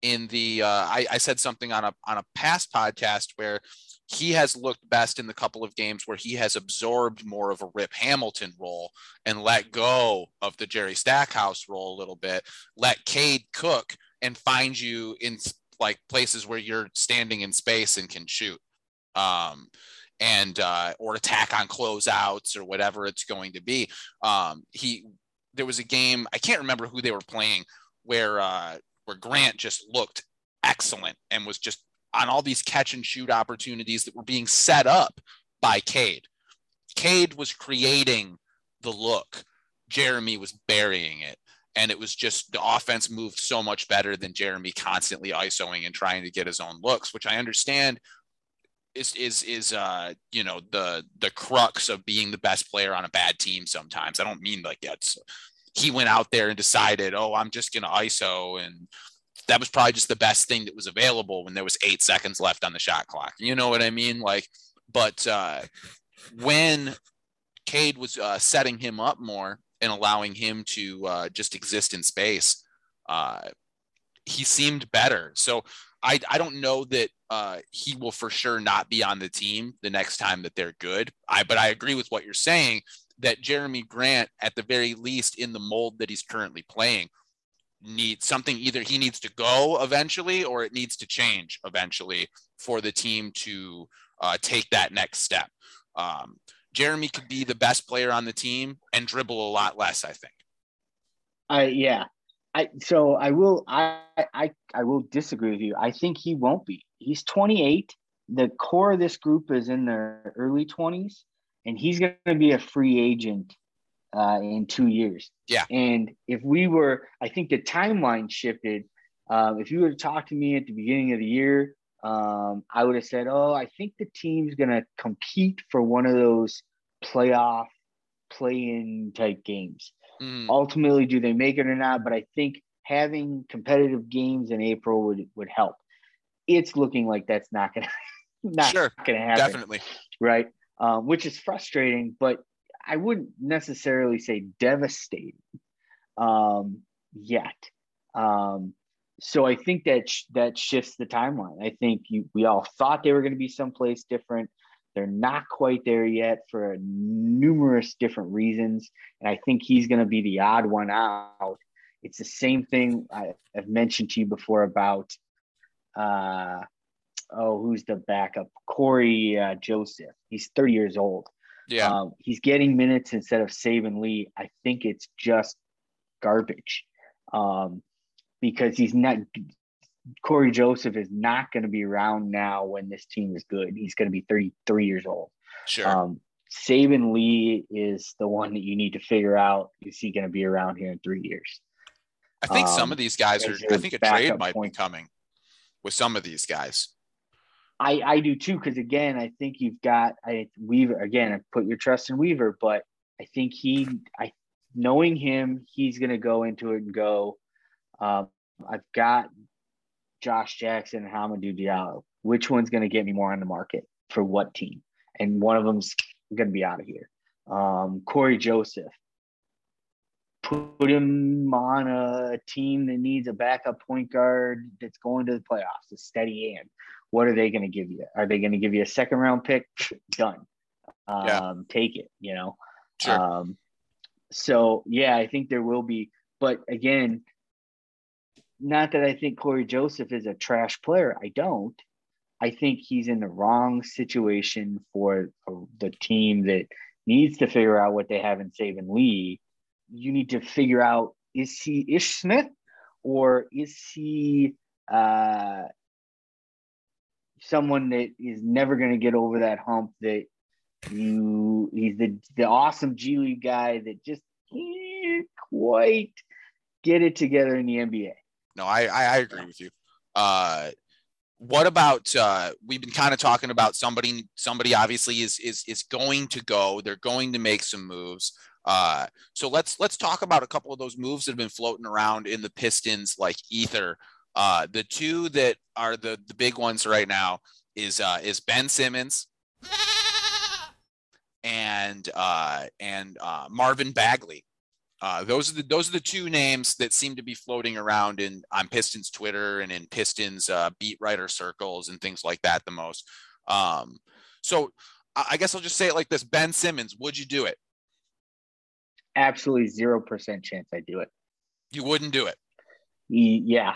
in the. Uh, I, I said something on a on a past podcast where he has looked best in the couple of games where he has absorbed more of a Rip Hamilton role and let go of the Jerry Stackhouse role a little bit. Let Cade cook and find you in like places where you're standing in space and can shoot. Um, and uh, or attack on closeouts or whatever it's going to be. Um, he there was a game I can't remember who they were playing where uh, where Grant just looked excellent and was just on all these catch and shoot opportunities that were being set up by Cade. Cade was creating the look. Jerami was burying it. and it was just the offense moved so much better than Jerami constantly isoing and trying to get his own looks, which I understand is is is uh you know the the crux of being the best player on a bad team sometimes. I don't mean like that's he went out there and decided, oh, I'm just gonna ISO and that was probably just the best thing that was available when there was eight seconds left on the shot clock. You know what I mean? Like, but uh when Cade was uh, setting him up more and allowing him to uh, just exist in space, uh, he seemed better. So I, I don't know that uh, he will for sure not be on the team the next time that they're good. I but I agree with what you're saying that Jerami Grant, at the very least, in the mold that he's currently playing, needs something. Either he needs to go eventually, or it needs to change eventually for the team to uh, take that next step. Um, Jerami could be the best player on the team and dribble a lot less. I think. I yeah, I so I will I I I will disagree with you. I think he won't be. He's 28. The core of this group is in their early 20s, and he's going to be a free agent uh, in two years. Yeah. And if we were, I think the timeline shifted. Um, if you were to talk to me at the beginning of the year, um, I would have said, "Oh, I think the team's going to compete for one of those playoff play-in type games." Mm. Ultimately, do they make it or not? But I think having competitive games in April would would help. It's looking like that's not gonna not sure. gonna happen. Definitely. Right. Um, which is frustrating, but I wouldn't necessarily say devastating um, yet. Um, so I think that sh- that shifts the timeline. I think you, we all thought they were going to be someplace different. They're not quite there yet for numerous different reasons. And I think he's going to be the odd one out. It's the same thing I, have mentioned to you before about, uh, oh, who's the backup? Cory uh, Joseph. He's 30 years old. Yeah. Um, he's getting minutes instead of Saben Lee. I think it's just garbage um, because he's not Cory Joseph is not going to be around now when this team is good. He's going to be 33 years old. Sure. Um, Saben Lee is the one that you need to figure out. Is he going to be around here in three years? I think um, some of these guys are. I think a trade might point. be coming with some of these guys. I I do too because again I think you've got I Weaver again I put your trust in Weaver, but I think he I knowing him he's going to go into it and go. Um, I've got Josh Jackson and Hamidou Diallo. Which one's going to get me more on the market for what team? And one of them's going to be out of here. Um, Cory Joseph. Put him on a team that needs a backup point guard that's going to the playoffs, a steady hand. What are they going to give you? Are they going to give you a second round pick? Done. Um, yeah. Take it, you know? Sure. Um, so, yeah, I think there will be. But again, not that I think Cory Joseph is a trash player. I don't. I think he's in the wrong situation for the team that needs to figure out what they have in Saben Lee. You need to figure out is he Ish Smith or is he uh, someone that is never going to get over that hump that you he's the the awesome G League guy that just can't quite get it together in the NBA no, I, I, agree with you. Uh, what about uh, we've been kind of talking about somebody somebody obviously is is is going to go they're going to make some moves. Uh, so let's let's talk about a couple of those moves that have been floating around in the pistons like ether. Uh, the two that are the the big ones right now is uh, is ben simmons and uh, and uh, marvin bagley uh, those are the those are the two names that seem to be floating around in on Pistons Twitter and in Pistons uh, beat writer circles and things like that the most. Um, so I guess I'll just say it like this: Ben Simmons, would you do it? Absolutely zero percent chance I do it. You wouldn't do it. Yeah,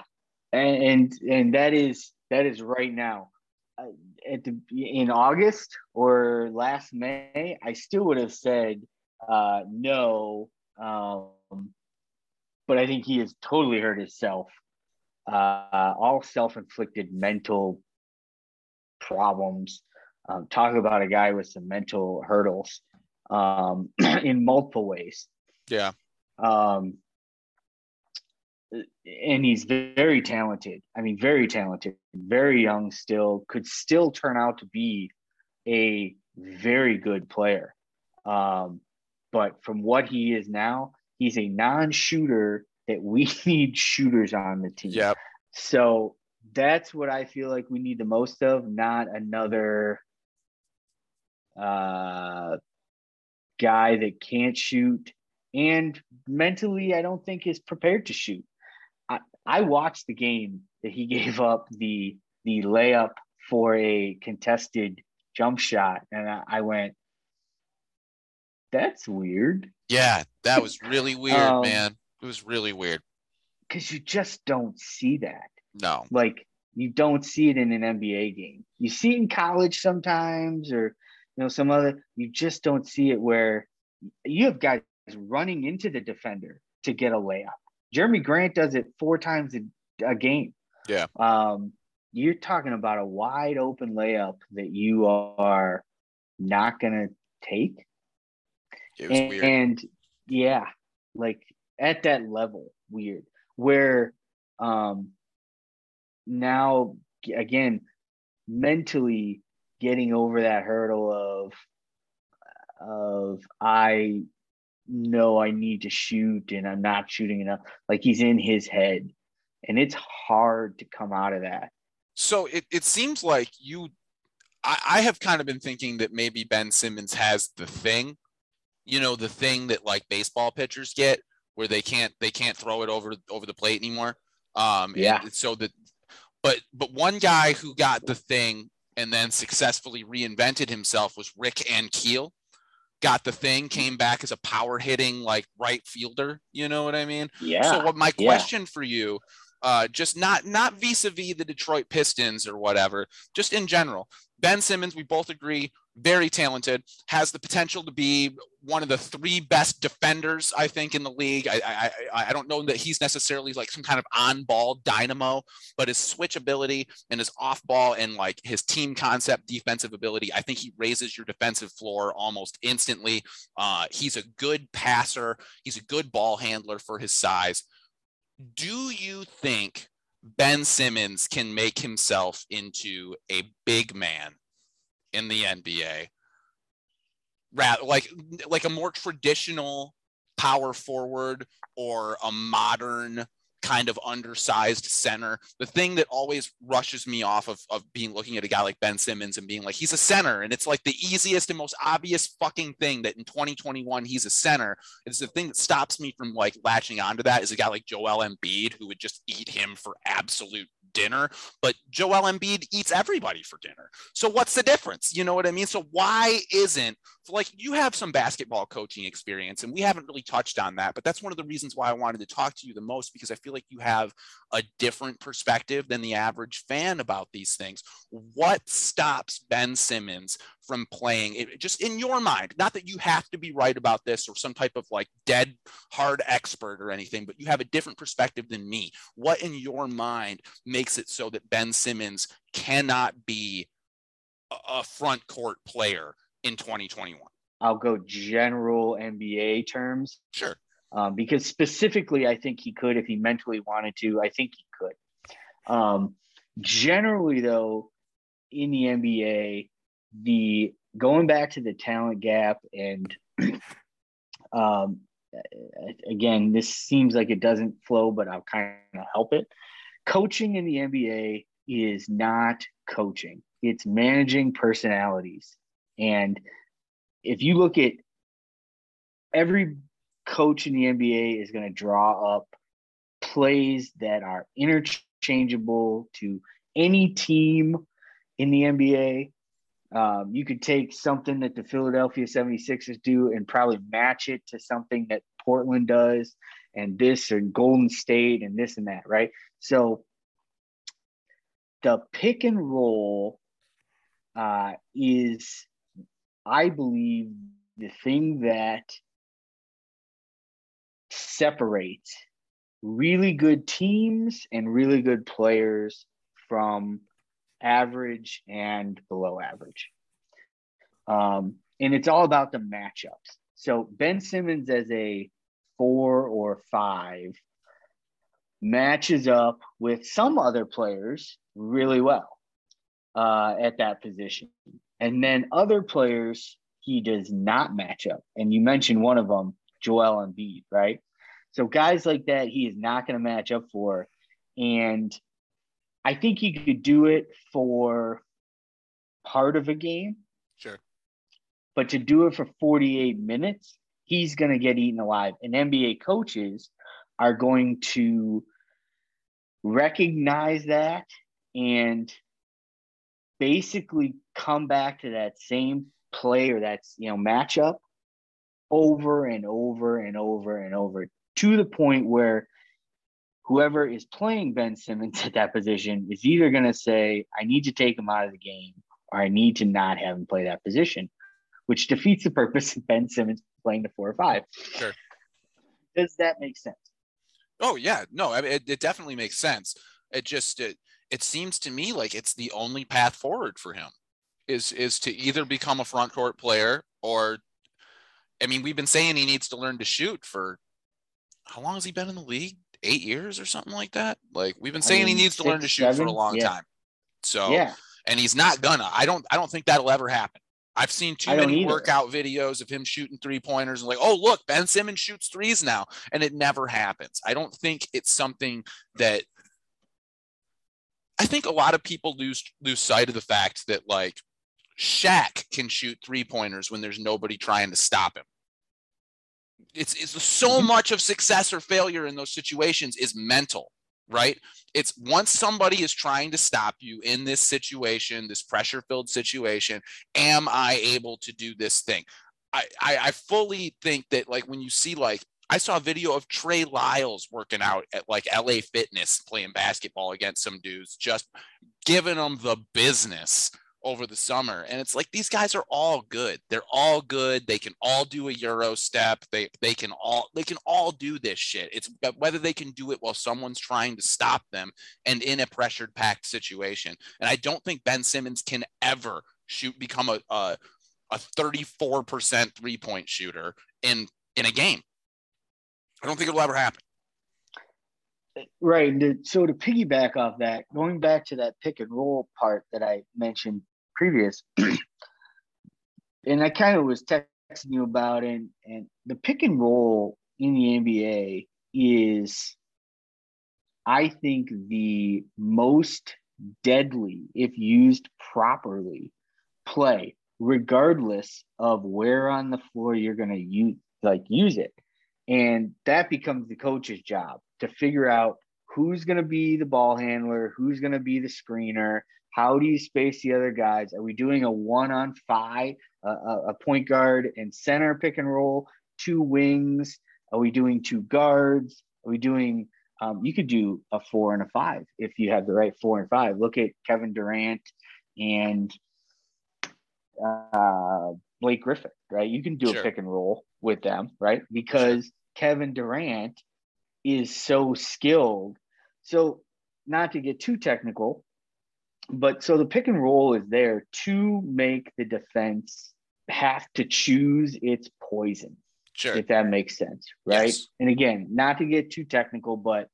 and and, and that is that is right now. Uh, at the in August or last May, I still would have said uh, no um, but I think he has totally hurt himself. Uh, all self-inflicted mental problems. Um, talk about a guy with some mental hurdles um, in multiple ways. Yeah. Um, and he's very talented. I mean, very talented, very young still, could still turn out to be a very good player. Um, but from what he is now, he's a non-shooter that we need shooters on the team. Yep. So that's what I feel like we need the most of, not another uh, guy that can't shoot and mentally I don't think is prepared to shoot. I, I watched the game that he gave up the the layup for a contested jump shot and I, I went that's weird. Yeah, that was really weird, Um, man. It was really weird. Cause you just don't see that. No. Like you don't see it in an NBA game. You see it in college sometimes or you know some other you just don't see it where you have guys running into the defender to get a layup. Jerami Grant does it four times a, a game. Yeah. Um you're talking about a wide open layup that you are not going to take. It was and, weird. and yeah, like at that level, weird. Where um now again, mentally getting over that hurdle of of I know I need to shoot and I'm not shooting enough. Like he's in his head. And it's hard to come out of that. So it, it seems like you I, I have kind of been thinking that maybe Ben Simmons has the thing, you know, the thing that like baseball pitchers get where they can't they can't throw it over over the plate anymore. Um and Yeah. so that but but one guy who got the thing and then successfully reinvented himself was Rick Ankiel. Got the thing, came back as a power hitting like right fielder. You know what I mean? Yeah. So what my yeah. question for you, uh, just not not vis-a-vis the Detroit Pistons or whatever, just in general. Ben Simmons, we both agree, very talented, has the potential to be one of the three best defenders, I think, in the league. I I, I- don't know that he's necessarily like some kind of on-ball dynamo, but his switch ability and his off-ball and like his team concept defensive ability, I think he raises your defensive floor almost instantly. Uh, he's a good passer. He's a good ball handler for his size. Do you think Ben Simmons can make himself into a big man in the NBA? Rather, like like a more traditional power forward or a modern kind of undersized center. The thing that always rushes me off of, of being looking at a guy like Ben Simmons and being like, he's a center. And it's like the easiest and most obvious fucking thing that in 2021 he's a center. It's the thing that stops me from like latching onto that is a guy like Joel Embiid who would just eat him for absolute dinner. But Joel Embiid eats everybody for dinner. So what's the difference? You know what I mean? So why isn't like you have some basketball coaching experience and we haven't really touched on that, but that's one of the reasons why I wanted to talk to you the most because I feel like you have a different perspective than the average fan about these things. What stops Ben Simmons from playing it just in your mind? Not that you have to be right about this or some type of like dead hard expert or anything, but you have a different perspective than me. What in your mind makes it so that Ben Simmons cannot be a- front court player in 2021? I'll go general NBA terms. Sure. um, because specifically, I think he could if he mentally wanted to. I think he could. Um, generally, though, in the NBA, the going back to the talent gap and um, again, this seems like it doesn't flow, but I'll kind of help it. Coaching in the NBA is not coaching; it's managing personalities. And if you look at every coach in the NBA is going to draw up plays that are interchangeable to any team in the NBA. Um, you could take something that the Philadelphia 76ers do and probably match it to something that Portland does, and this or Golden State and this and that, right? So the pick and roll uh, is, I believe, the thing that separates really good teams and really good players from average and below average. Um, and it's all about the matchups. So Ben Simmons as a four or five matches up with some other players really well uh, at that position. And then other players he does not match up. And you mentioned one of them, Joel Embiid, right? So guys like that, he is not going to match up for. And I think he could do it for part of a game. Sure. But to do it for 48 minutes, he's going to get eaten alive. And NBA coaches are going to recognize that and basically come back to that same play or that's you know matchup over and over and over and over to the point where whoever is playing Ben Simmons at that position is either going to say, I need to take him out of the game or I need to not have him play that position, which defeats the purpose of Ben Simmons playing the four or five. Sure. Does that make sense? Oh yeah, no, I mean, it, it definitely makes sense. It just it it seems to me like it's the only path forward for him is is to either become a front court player or I mean, we've been saying he needs to learn to shoot for how long has he been in the league? Eight years or something like that. Like we've been saying I mean, he needs six, to learn to shoot seven, for a long yeah. time. So yeah, and he's not gonna. I don't. I don't think that'll ever happen. I've seen too many workout videos of him shooting three pointers and like, oh, look, Ben Simmons shoots threes now. And it never happens. I don't think it's something that I think a lot of people lose lose sight of the fact that like Shaq can shoot three pointers when there's nobody trying to stop him. It's, it's so mm-hmm. much of success or failure in those situations is mental right? It's once somebody is trying to stop you in this situation, this pressure filled situation, am I able to do this thing? I, I, I fully think that like when you see like I saw a video of Trey Lyles working out at like LA Fitness playing basketball against some dudes, just giving them the business over the summer. And it's like these guys are all good. They're all good. They can all do a Euro step. They they can all they can all do this shit. It's whether they can do it while someone's trying to stop them and in a pressured packed situation. And I don't think Ben Simmons can ever shoot become a a, a 34% three-point shooter in in a game. I don't think it'll ever happen. Right. So to piggyback off that, going back to that pick and roll part that I mentioned previous, and I kind of was texting you about it, and the pick and roll in the NBA is, I think, the most deadly, if used properly, play, regardless of where on the floor you're going to use like use it. And that becomes the coach's job to figure out who's going to be the ball handler, who's going to be the screener, how do you space the other guys? Are we doing a one on five, uh, a point guard and center pick and roll, two wings? Are we doing two guards? Are we doing, um, you could do a four and a five if you have the right four and five. Look at Kevin Durant and uh, Blake Griffin, right? You can do sure. a pick and roll with them, right? Because sure. Kevin Durant is so skilled. So, not to get too technical, but so the pick and roll is there to make the defense have to choose its poison. Sure. If that makes sense, right? Yes. And again, not to get too technical, but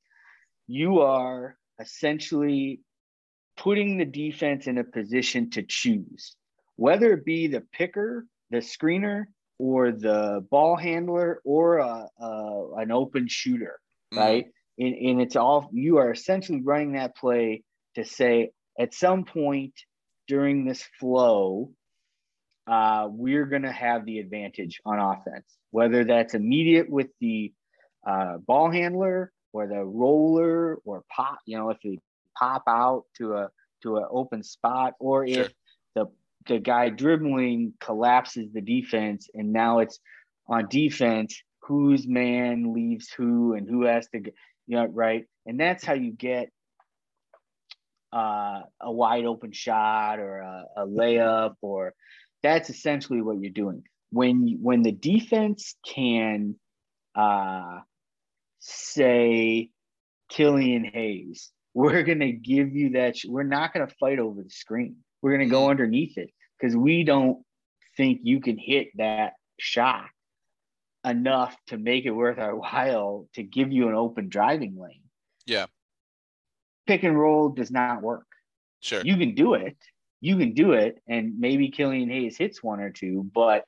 you are essentially putting the defense in a position to choose, whether it be the picker, the screener, or the ball handler, or a, a an open shooter, mm-hmm. right? And, and it's all you are essentially running that play to say, at some point during this flow, uh, we're going to have the advantage on offense, whether that's immediate with the uh, ball handler or the roller or pop, you know, if they pop out to a to an open spot, or sure. if the the guy dribbling collapses the defense and now it's on defense, whose man leaves who and who has to, you know, right? And that's how you get uh, a wide open shot or a, a, layup or that's essentially what you're doing when when the defense can uh, say Killian Hayes we're going to give you that sh- we're not going to fight over the screen we're going to go mm-hmm. underneath it because we don't think you can hit that shot enough to make it worth our while to give you an open driving lane Yeah. Pick and roll does not work. Sure. You can do it. You can do it, and maybe Killian Hayes hits one or two, but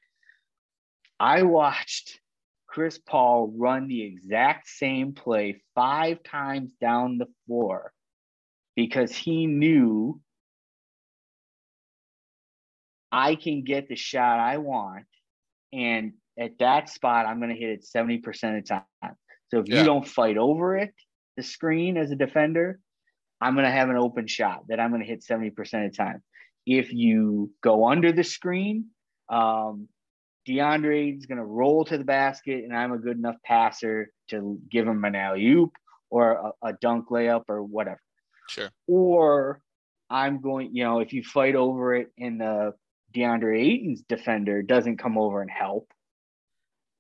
I watched Chris Paul run the exact same play five times down the floor because he knew I can get the shot I want. And at that spot, I'm going to hit it 70% of the time. So if Yeah. you don't fight over it, the screen as a defender, I'm going to have an open shot that I'm going to hit 70% of the time. If you go under the screen, um, DeAndre is going to roll to the basket, and I'm a good enough passer to give him an alley oop or a, a dunk layup or whatever Sure. or I'm going, you know, if you fight over it and the DeAndre Ayton's defender doesn't come over and help,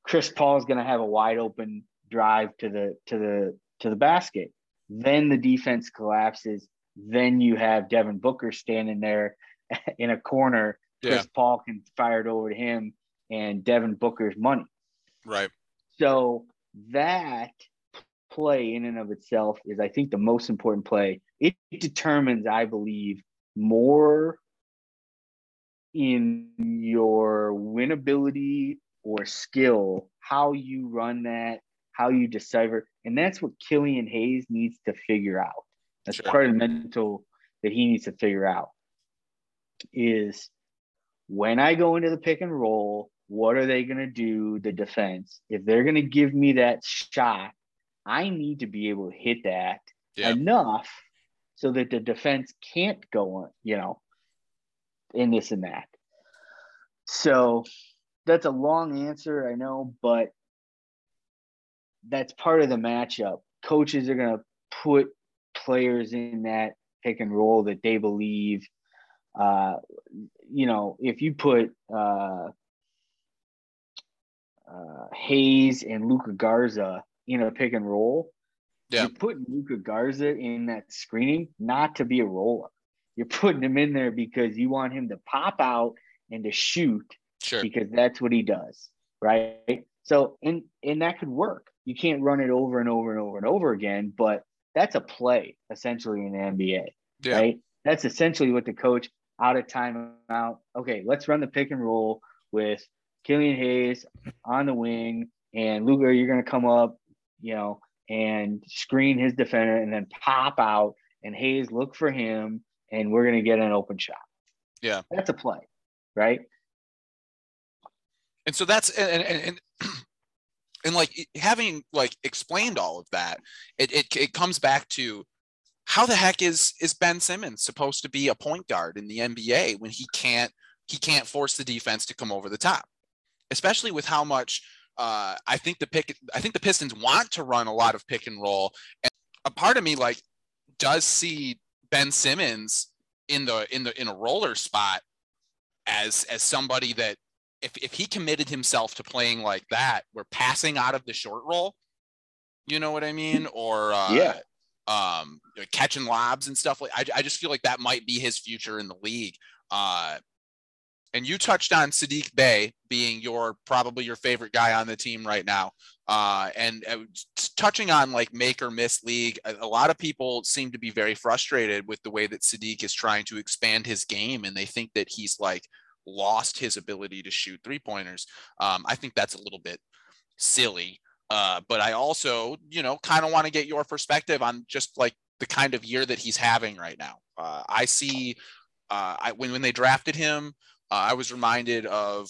Chris Paul is going to have a wide open drive to the to the to the basket. Then the defense collapses. Then you have Devin Booker standing there in a corner. Yeah. Chris Paul can fire it over to him and Devin Booker's money. Right. So that play in and of itself is, I think, the most important play. It determines, I believe, more in your winnability or skill, how you run that, how you decipher. And that's what Killian Hayes needs to figure out. That's Sure. part of the mental that he needs to figure out is when I go into the pick and roll, what are they going to do? The defense, if they're going to give me that shot, I need to be able to hit that Yeah. enough so that the defense can't go on, you know, in this and that. So that's a long answer, I know, but that's part of the matchup. Coaches are going to put players in that pick and roll that they believe uh, you know, if you put uh, uh, Hayes and Luka Garza in a pick and roll, Yeah. you're putting Luka Garza in that screening not to be a roller. You're putting him in there because you want him to pop out and to shoot Sure. because that's what he does, right? So, and and that could work. You can't run it over and over and over and over again, but that's a play essentially in the NBA Yeah. right? That's essentially what the coach out of timeout. Okay, let's run the pick and roll with Killian Hayes on the wing and Luger. You're going to come up, you know, and screen his defender and then pop out and Hayes look for him and we're going to get an open shot. Yeah. that's a play, right? and so that's and and, and and like having like explained all of that it, it it comes back to how the heck is is ben simmons supposed to be a point guard in the nba when he can't he can't force the defense to come over the top? Especially with how much uh, I think the pick I think the Pistons want to run a lot of pick and roll and a part of me like does see Ben Simmons in the in the in a roller spot as as somebody that if if he committed himself to playing like that, we're passing out of the short roll. You know what I mean? Or uh, Yeah. um, catching lobs and stuff like. I, I just feel like that might be his future in the league. Uh, and you touched on Saddiq Bey being your probably your favorite guy on the team right now. Uh, and uh, touching on like make or miss league, a, a lot of people seem to be very frustrated with the way that Saddiq is trying to expand his game, and they think that he's like lost his ability to shoot three pointers. Um, I think that's a little bit silly. Uh, but I also, you know, kind of want to get your perspective on just like the kind of year that he's having right now. Uh, I see uh, I, when when they drafted him, uh, I was reminded of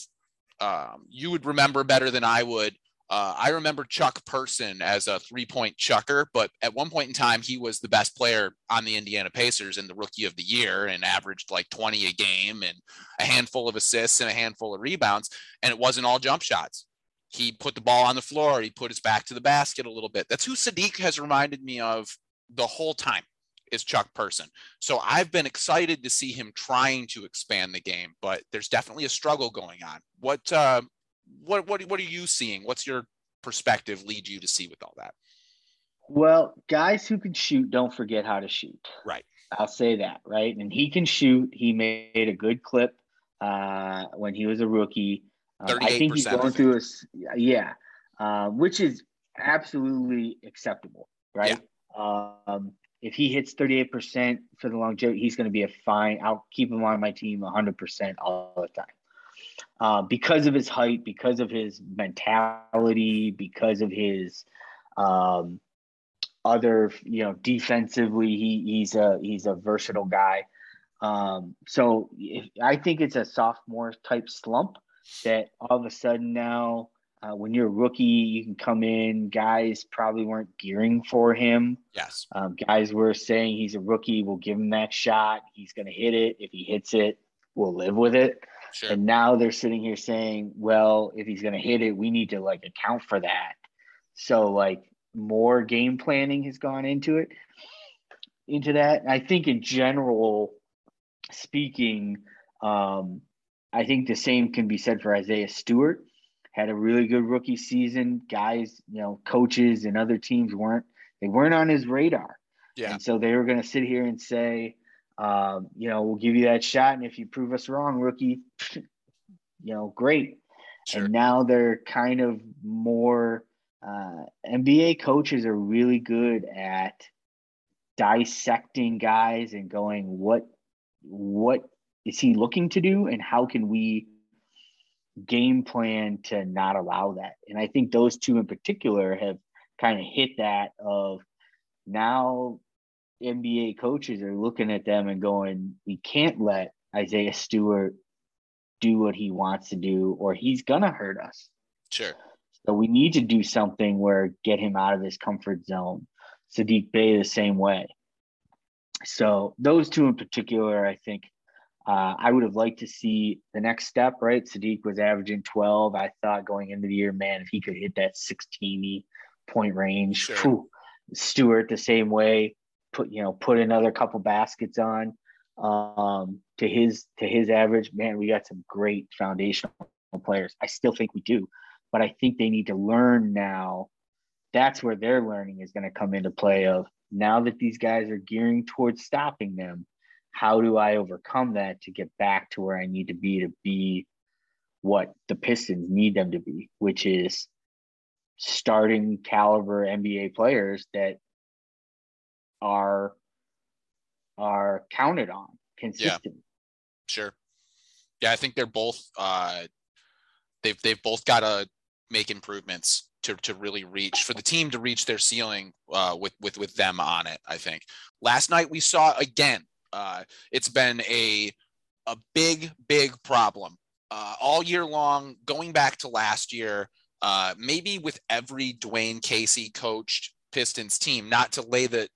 um, you would remember better than I would. Uh, I remember Chuck Person as a three point chucker, but at one point in time, he was the best player on the Indiana Pacers and the rookie of the year and averaged like 20 a game and a handful of assists and a handful of rebounds. And it wasn't all jump shots. He put the ball on the floor, he put his back to the basket a little bit. That's who Saddiq has reminded me of the whole time is Chuck Person. So I've been excited to see him trying to expand the game, but there's definitely a struggle going on. What uh, what what what are you seeing? What's your perspective lead you to see with all that? Well, guys who can shoot don't forget how to shoot. Right. I'll say that, right? And he can shoot. He made a good clip uh, when he was a rookie. Um, I think he's going through a yeah, uh, which is absolutely acceptable, right? Um, if he hits 38% for the longevity, he's going to be a fine. I'll keep him on my team 100% all the time. Uh, because of his height, because of his mentality, because of his um, other, you know, defensively, he, he's a he's a versatile guy. Um, so if, I think it's a sophomore type slump that all of a sudden now uh, when you're a rookie, you can come in. Guys probably weren't gearing for him. Yes. Um, guys were saying he's a rookie. We'll give him that shot. He's going to hit it. If he hits it, we'll live with it. Sure. And now they're sitting here saying, well, if he's going to hit it, we need to like account for that. So like more game planning has gone into it, into that. And I think in general speaking, um, I think the same can be said for Isaiah Stewart had a really good rookie season. Guys, you know, coaches and other teams weren't they weren't on his radar. Yeah. And so they were going to sit here and say, um, you know, we'll give you that shot, and if you prove us wrong, rookie, you know, great. Sure. And now they're kind of more. Uh, NBA coaches are really good at dissecting guys and going, what, what is he looking to do, and how can we game plan to not allow that. And I think those two in particular have kind of hit that of now NBA coaches are looking at them and going, we can't let Isaiah Stewart do what he wants to do, or he's gonna hurt us. Sure. So we need to do something where get him out of his comfort zone. Saddiq Bey the same way. So those two in particular, I think, uh, I would have liked to see the next step, right? Saddiq was averaging 12. I thought going into the year, man, if he could hit that 16 point range, sure. whew, Stewart the same way, put, you know, put another couple baskets on um, to his, to his average, man, we got some great foundational players. I still think we do, but I think they need to learn now. That's where their learning is going to come into play of now that these guys are gearing towards stopping them how do I overcome that to get back to where I need to be to be what the Pistons need them to be, which is starting caliber NBA players that are are counted on consistently. Yeah. Sure. Yeah, I think they're both uh they've they've both got to make improvements to, to really reach for the team to reach their ceiling uh, with with with them on it. I think last night we saw again uh, it's been a a big big problem uh, all year long, going back to last year. Uh, maybe with every Dwane Casey coached Pistons team, not to lay the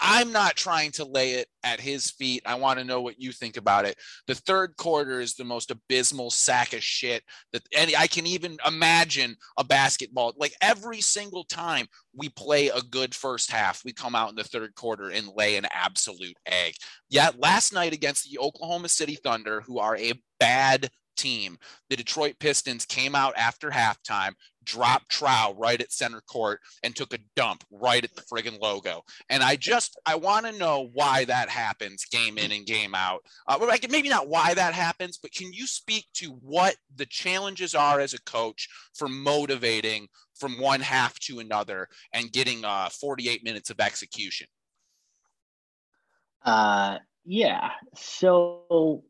I'm not trying to lay it at his feet. I want to know what you think about it. The third quarter is the most abysmal sack of shit that any I can even imagine a basketball like every single time we play a good first half, we come out in the third quarter and lay an absolute egg. Yet last night against the Oklahoma City Thunder, who are a bad team. The Detroit Pistons came out after halftime, dropped Trow right at center court, and took a dump right at the friggin' logo. And I just I want to know why that happens game in and game out. Uh, maybe not why that happens, but can you speak to what the challenges are as a coach for motivating from one half to another and getting uh, 48 minutes of execution? Uh, yeah. So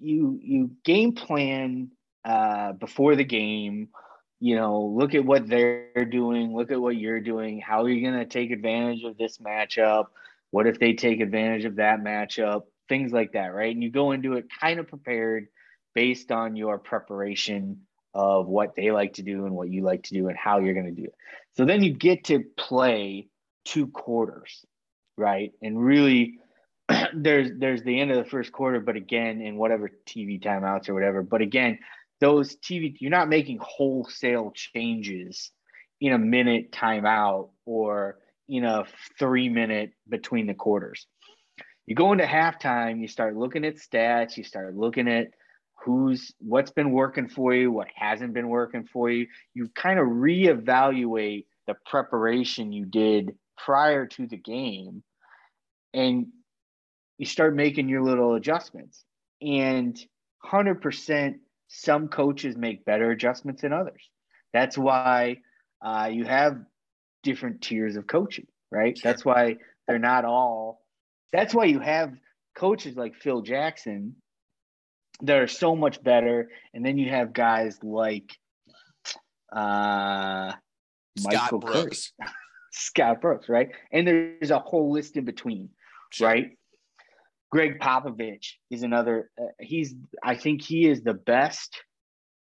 you you game plan uh, before the game. You know, look at what they're doing. Look at what you're doing. How are you going to take advantage of this matchup? What if they take advantage of that matchup? Things like that, right? And you go into it kind of prepared based on your preparation of what they like to do and what you like to do and how you're going to do it. So then you get to play two quarters, right? And really there's there's the end of the first quarter, but again, in whatever TV timeouts or whatever. But again, those TV you're not making wholesale changes in a minute timeout or in a three minute between the quarters. You go into halftime, you start looking at stats, you start looking at who's what's been working for you, what hasn't been working for you. You kind of reevaluate the preparation you did prior to the game and you start making your little adjustments. And 100%, some coaches make better adjustments than others. That's why uh, you have different tiers of coaching, right? Sure. That's why they're not all. That's why you have coaches like Phil Jackson that are so much better, and then you have guys like uh, Scott Michael Brooks. Scott Brooks, right? And there's a whole list in between, Sure. right? Gregg Popovich is another. Uh, he's, I think, he is the best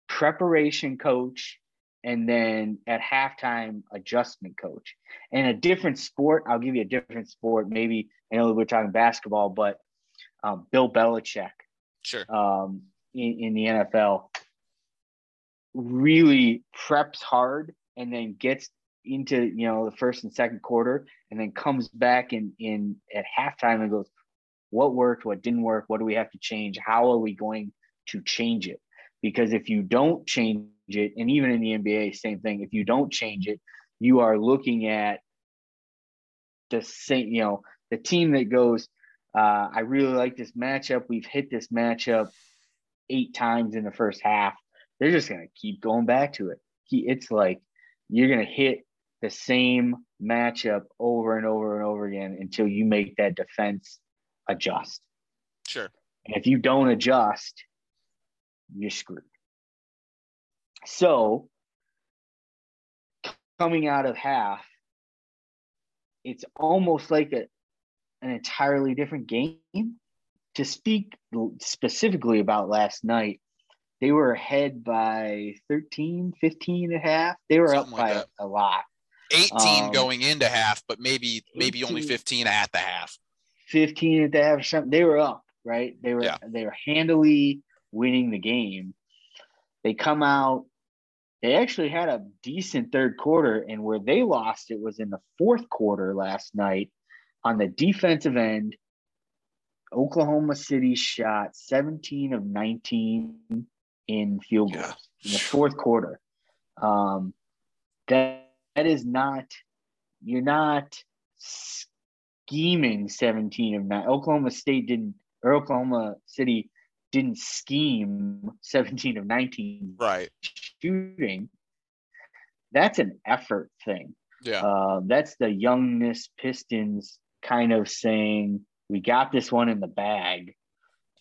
preparation coach, and then at halftime adjustment coach. And a different sport. I'll give you a different sport. Maybe I know we're talking basketball, but um, Bill Belichick Sure. um, in, in the NFL really preps hard and then gets into you know the first and second quarter and then comes back in in at halftime and goes what worked what didn't work what do we have to change how are we going to change it because if you don't change it and even in the NBA same thing if you don't change it you are looking at the same you know the team that goes uh, I really like this matchup. We've hit this matchup eight times in the first half. They're just gonna keep going back to it. He, it's like you're gonna hit the same matchup over and over and over again until you make that defense adjust. Sure. And if you don't adjust, you're screwed. So coming out of half, it's almost like a, an entirely different game. To speak specifically about last night, they were ahead by 13, 15 and a half. They were Something up like by that. a lot. 18 Um, going into half, but maybe maybe only 15 at the half. 15 at the half or something. They were up, right? They were Yeah. they were handily winning the game. They come out. They actually had a decent third quarter, and where they lost it was in the fourth quarter last night on the defensive end. Oklahoma City shot 17 of 19 in field goals Yeah. in the fourth quarter. Um, that that is not you're not scheming 17 of 9 oklahoma state didn't or oklahoma city didn't scheme 17 of 19 Right. shooting that's an effort thing Yeah. um, that's the youngness pistons kind of saying we got this one in the bag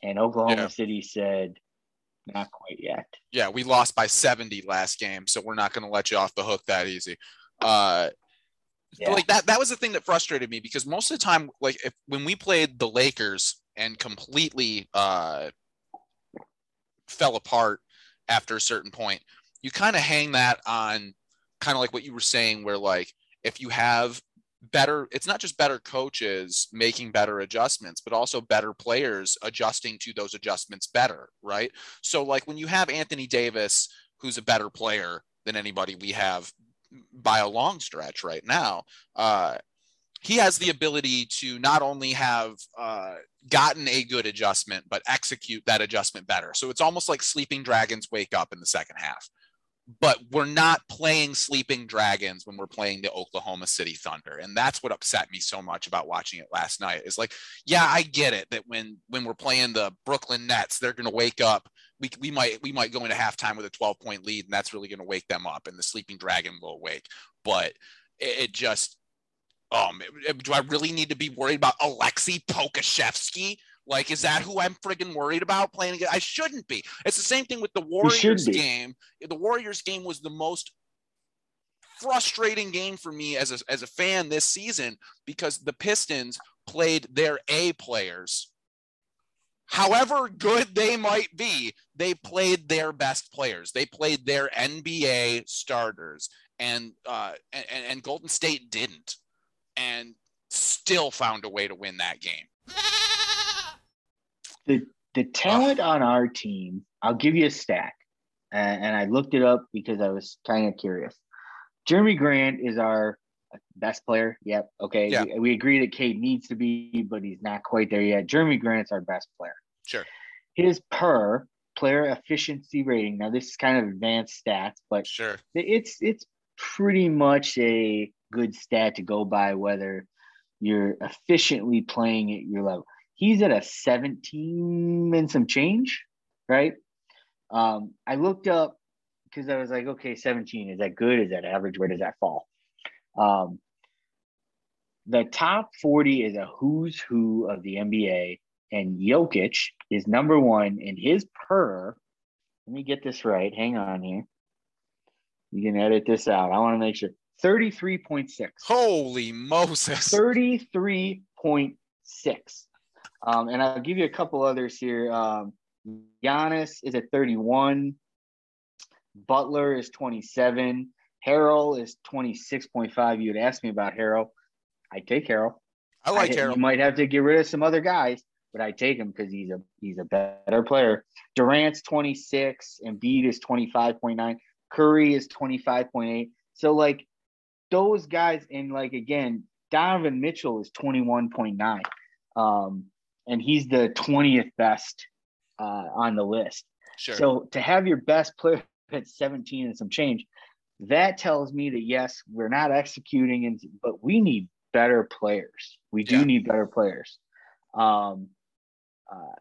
and oklahoma Yeah. city said not quite yet yeah, we lost by 70 last game, so we're not going to let you off the hook that easy. Uh, Yeah. like that that was the thing that frustrated me because most of the time like if when we played the Lakers and completely uh fell apart after a certain point you kind of hang that on kind of like what you were saying where like if you have better it's not just better coaches making better adjustments but also better players adjusting to those adjustments better right so like when you have Anthony Davis who's a better player than anybody we have by a long stretch right now. Uh, he has the ability to not only have uh, gotten a good adjustment, but execute that adjustment better. So it's almost like sleeping dragons wake up in the second half. But we're not playing sleeping dragons when we're playing the Oklahoma City Thunder, and that's what upset me so much about watching it last night. Is like, yeah, I get it that when when we're playing the Brooklyn Nets, they're going to wake up we, we might we might go into halftime with a 12 point lead and that's really going to wake them up and the sleeping dragon will awake. But it, it just um do i really need to be worried about aleksej pokusevski? Like is that who i'm friggin worried about playing against? I shouldn't be. It's the same thing with the warriors game. The warriors game was the most frustrating game for me as a, as a fan this season because the pistons played their a players however good they might be, they played their best players. They played their NBA starters, and uh, and, and Golden State didn't, and still found a way to win that game. the the talent on our team, I'll give you a stat, and, and I looked it up because I was kind of curious. Jerami Grant is our best player. Yep. Okay. Yeah. We, we agree that Cade needs to be, but he's not quite there yet. Jerami Grant's our best player. Sure. His per player efficiency rating. Now this is kind of advanced stats, but Sure. it's it's pretty much a good stat to go by whether you're efficiently playing at your level. He's at a 17 and some change, right? Um, I looked up because I was like, okay, 17, is that good? Is that average? Where does that fall? Um, the top 40 is a who's who of the NBA, and Jokic is number one in his per. Let me get this right. Hang on here. You can edit this out. I want to make sure 33.6. Holy Moses. 33.6. Um, and I'll give you a couple others here. Um, Giannis is at 31. Butler is 27. Harrell is 26.5. You'd ask me about Harrell. I take Harrell. I like Harrell. You might have to get rid of some other guys, but I take him because he's a he's a better player. Durant's 26, Embiid is 25.9, Curry is 25.8. So like those guys, and like again, Donovan Mitchell is 21.9. Um, and he's the 20th best uh, on the list. Sure. So to have your best player at 17 and some change, that tells me that yes, we're not executing, and but we need better players. We do Yeah. need better players. Um, uh,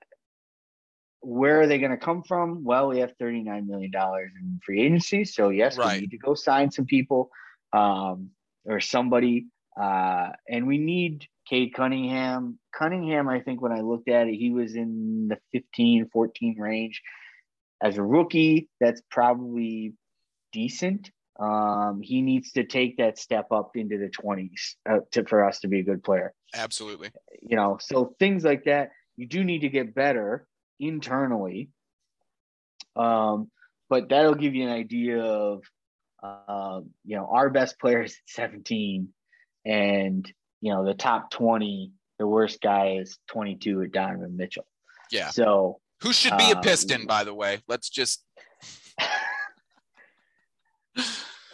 where are they going to come from? Well, we have $39 million in free agency. So, yes, Right. we need to go sign some people um, or somebody. Uh, and we need Cade Cunningham. Cunningham, I think when I looked at it, he was in the 15, 14 range. As a rookie, that's probably decent. Um, he needs to take that step up into the 20s uh, to, for us to be a good player Absolutely. you know so things like that you do need to get better internally um but that'll give you an idea of uh, you know our best players at 17 and you know the top 20 the worst guy is 22 at donovan mitchell Yeah. so Who should be a Uh, Piston, by the way? Let's just.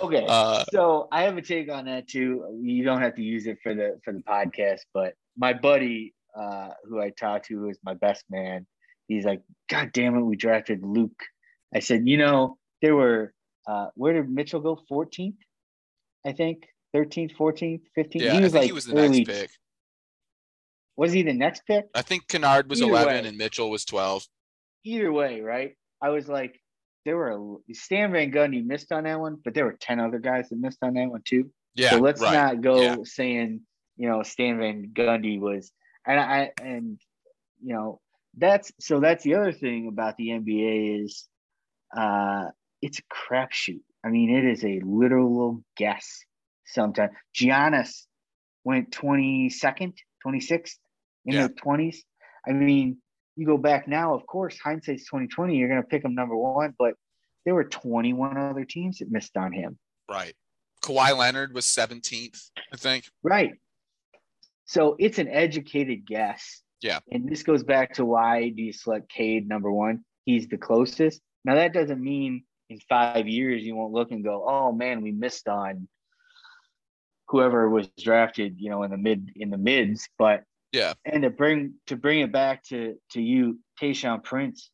Okay Uh, so I have a take on that too. You don't have to use it for the for the podcast, but my buddy uh, who I talked to, who is my best man, he's like, "God damn it, we drafted Luke." I said, "You know, there were uh, where did Mitchell go? 14th, I think, 13th, 14th, 15th. yeah, he I was think like he was the early. next pick. Was he the next pick? I think Kennard was Either 11 way. and Mitchell was 12. Either way, right? I was like, there were a, Stan Van Gundy missed on that one, but there were 10 other guys that missed on that one too. Yeah. so let's right. not go Yeah. saying you know Stan Van Gundy was and I and you know that's so that's the other thing about the NBA is uh it's a crapshoot. I mean it is a literal guess sometimes. Giannis went 22nd, 26th in Yeah. the 20s. I mean, you go back now, of course, hindsight's 2020, you're gonna pick him number one, but there were 21 other teams that missed on him. Right. Kawhi Leonard was 17th, I think. Right. So it's an educated guess. Yeah. And this goes back to why do you select Cade number one? He's the closest. Now that doesn't mean in five years you won't look and go, oh man, we missed on whoever was drafted, you know, in the mid in the mids. But Yeah. and to bring to bring it back to to you, Tayshaun Prince,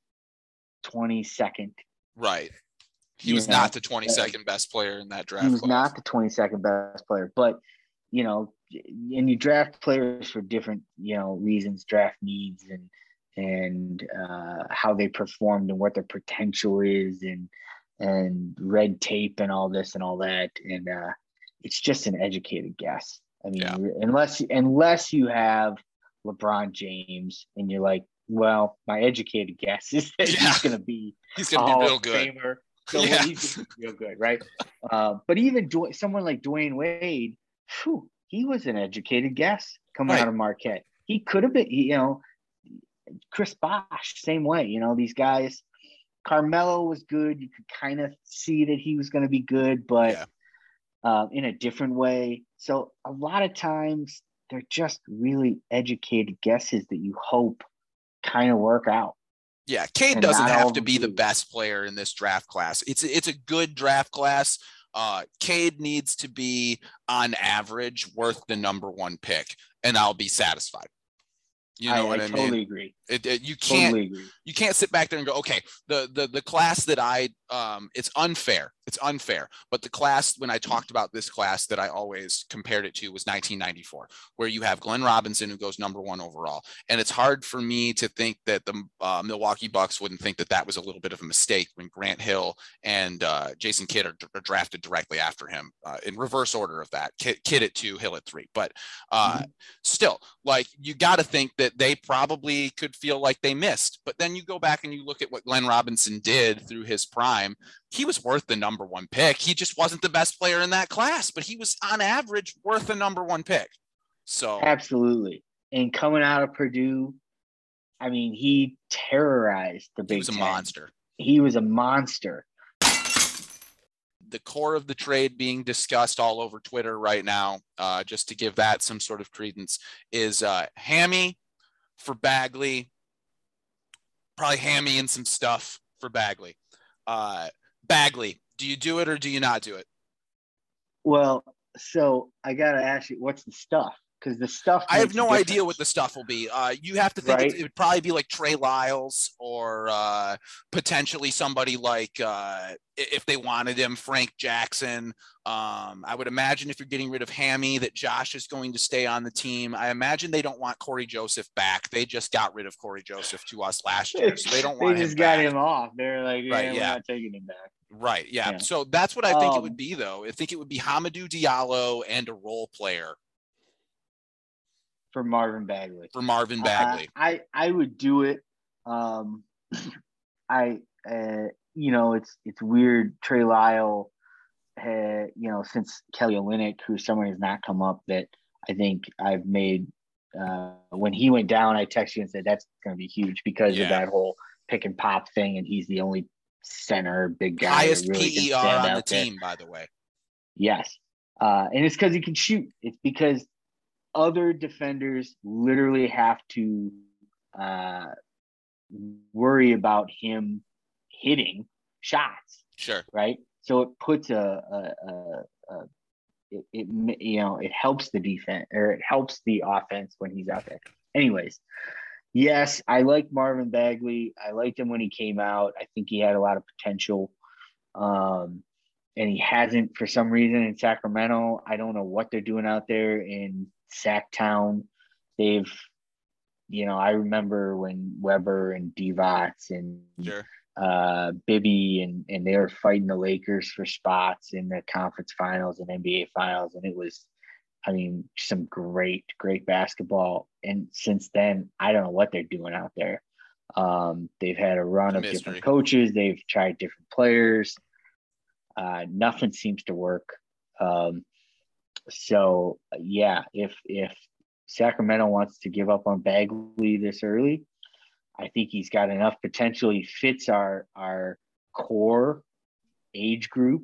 twenty second. Right. He was not the 22nd best player in that draft. he was class. not the 22nd best player, but you know, and you draft players for different, you know, reasons, draft needs and and uh, how they performed and what their potential is and and red tape and all this and all that. And uh, it's just an educated guess. I mean, Yeah. unless unless you have LeBron James and you're like, well, my educated guess is that Yeah. he's going to be He's going to be real good. Famer. So Yeah. he's be real good, right? Uh, but even Dw- someone like Dwyane Wade, phew, he was an educated guess coming Right. out of Marquette. He could have been, you know, Chris Bosh, same way. You know, these guys. Carmelo was good. You could kind of see that he was going to be good, but Yeah. uh, in a different way. So a lot of times they're just really educated guesses that you hope kind of work out. Yeah, Cade doesn't have to be the best player in this draft class. It's it's a good draft class. Uh, Cade needs to be on average worth the number one pick, and I'll be satisfied. You know I, what I I, totally mean? agree. It, it- you can't Totally agree. you can't sit back there and go, okay, the the the class that I um, it's unfair. It's unfair. But the class, when I talked about this class that I always compared it to was 1994, where you have Glenn Robinson who goes number one overall. And it's hard for me to think that the uh, Milwaukee Bucks wouldn't think that that was a little bit of a mistake when Grant Hill and uh, Jason Kidd are, are, drafted directly after him uh, in reverse order of that. Kidd, Kidd, at two, Hill at three. But uh, mm-hmm. still, like you got to think that they probably could feel like they missed. But then you go back and you look at what Glenn Robinson did through his prime. He was worth the number one pick. He just wasn't the best player in that class, but he was on average worth the number one pick. So absolutely. And coming out of Purdue, I mean, he terrorized the Big He was a 10. monster. He was a monster. The core of the trade being discussed all over Twitter right now, uh, just to give that some sort of credence, is uh, Hammy for Bagley, probably Hammy and some stuff for Bagley. Uh, Bagley, do you do it or do you not do it? Well, so I gotta ask you, what's the stuff? Because the stuff. I have no idea what the stuff will be. Uh, you have to think right? it, would probably be like Trey Lyles or uh, potentially somebody like uh, if they wanted him, Frank Jackson. Um, I would imagine if you're getting rid of Hammy, that Josh is going to stay on the team. I imagine they don't want Cory Joseph back. They just got rid of Cory Joseph to us last year, so they don't want. they just got back. him off. They're like, yeah, right, yeah. not taking him back. Right. Yeah. yeah. So that's what I think um, it would be, though. I think it would be Hamidou Diallo and a role player for Marvin Bagley. For Marvin Bagley, uh, I I would do it. Um, I uh, you know it's it's weird. Trey Lyle had you know since Kelly Olynyk, who someone has not come up that I think I've made. Uh, when he went down, I texted you and said that's going to be huge because yeah. of that whole pick and pop thing, and he's the only center, big guy. Highest really PER on the team, by the way. Yes. Uh, and it's because he can shoot. It's because other defenders literally have to uh, worry about him hitting shots. Sure. Right. So it puts a, a, a, a it, it, you know it helps the defense or it helps the offense when he's out there. Anyways, yes, I like Marvin Bagley. I liked him when he came out. I think he had a lot of potential. Um, and he hasn't for some reason in Sacramento. I don't know what they're doing out there in Sacktown. They've, you know, I remember when Webber and Divac and sure. uh, Bibby and and they were fighting the Lakers for spots in the conference finals and NBA finals, and it was I mean, some great, great basketball. And since then, I don't know what they're doing out there. Um, they've had a run of different coaches. They've tried different players. Uh, nothing seems to work. Um, so yeah, if if Sacramento wants to give up on Bagley this early, I think he's got enough potential. He fits our our core age group.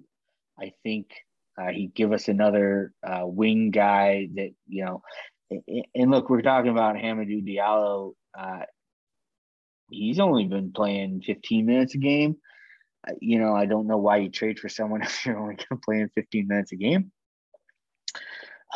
I think uh, he'd give us another uh, wing guy that you know. And look, we're talking about Hamidou Diallo. Uh, he's only been playing 15 minutes a game. Uh, you know, I don't know why you trade for someone if you're only going to play in 15 minutes a game.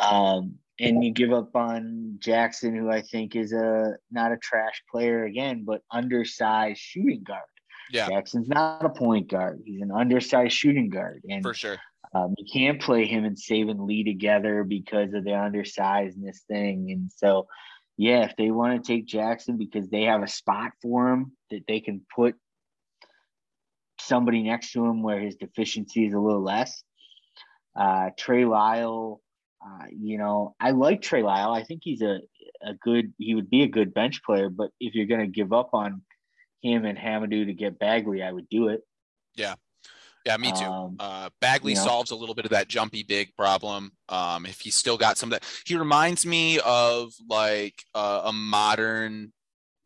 Um, and you give up on Jackson, who I think is a not a trash player again, but undersized shooting guard. Yeah, Jackson's not a point guard; he's an undersized shooting guard, and for sure, um, you can't play him and Saben Lee together because of the undersizedness thing. And so, yeah, if they want to take Jackson because they have a spot for him that they can put somebody next to him where his deficiency is a little less. Uh, Trey Lyle, uh, you know, I like Trey Lyle. I think he's a, a good, he would be a good bench player, but if you're going to give up on him and Hamidou to get Bagley, I would do it. Yeah. Yeah, me too. Um, uh, Bagley you know, solves a little bit of that jumpy big problem. Um, if he's still got some of that, he reminds me of like uh, a modern,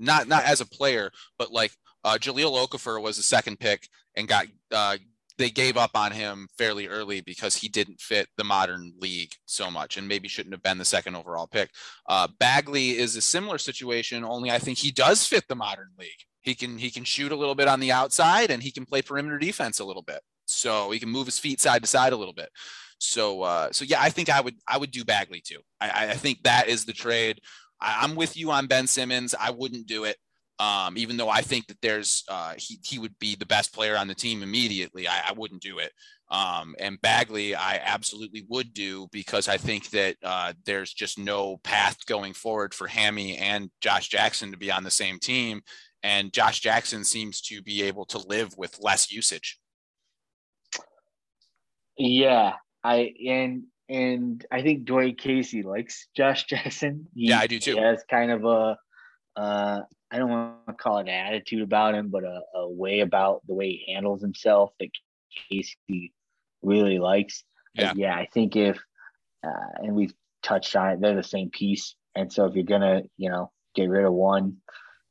not not as a player, but like uh, Jahlil Okafor was a second pick and got uh, they gave up on him fairly early because he didn't fit the modern league so much and maybe shouldn't have been the second overall pick. Uh, Bagley is a similar situation, only I think he does fit the modern league. He can he can shoot a little bit on the outside and he can play perimeter defense a little bit. So he can move his feet side to side a little bit. So uh, so yeah, I think I would I would do Bagley too. I, I think that is the trade. I, I'm with you on Ben Simmons. I wouldn't do it. Um, even though I think that there's uh, he he would be the best player on the team immediately, I, I wouldn't do it. Um, and Bagley, I absolutely would do because I think that uh, there's just no path going forward for Hammy and Josh Jackson to be on the same team. And Josh Jackson seems to be able to live with less usage. Yeah, I and and I think Dwane Casey likes Josh Jackson. He, yeah, I do too. He has kind of a uh, I don't want to call it an attitude about him, but a, a way about the way he handles himself that Casey really likes. Yeah, yeah. I think if uh, and we've touched on it, they're the same piece, and so if you're gonna, you know, get rid of one,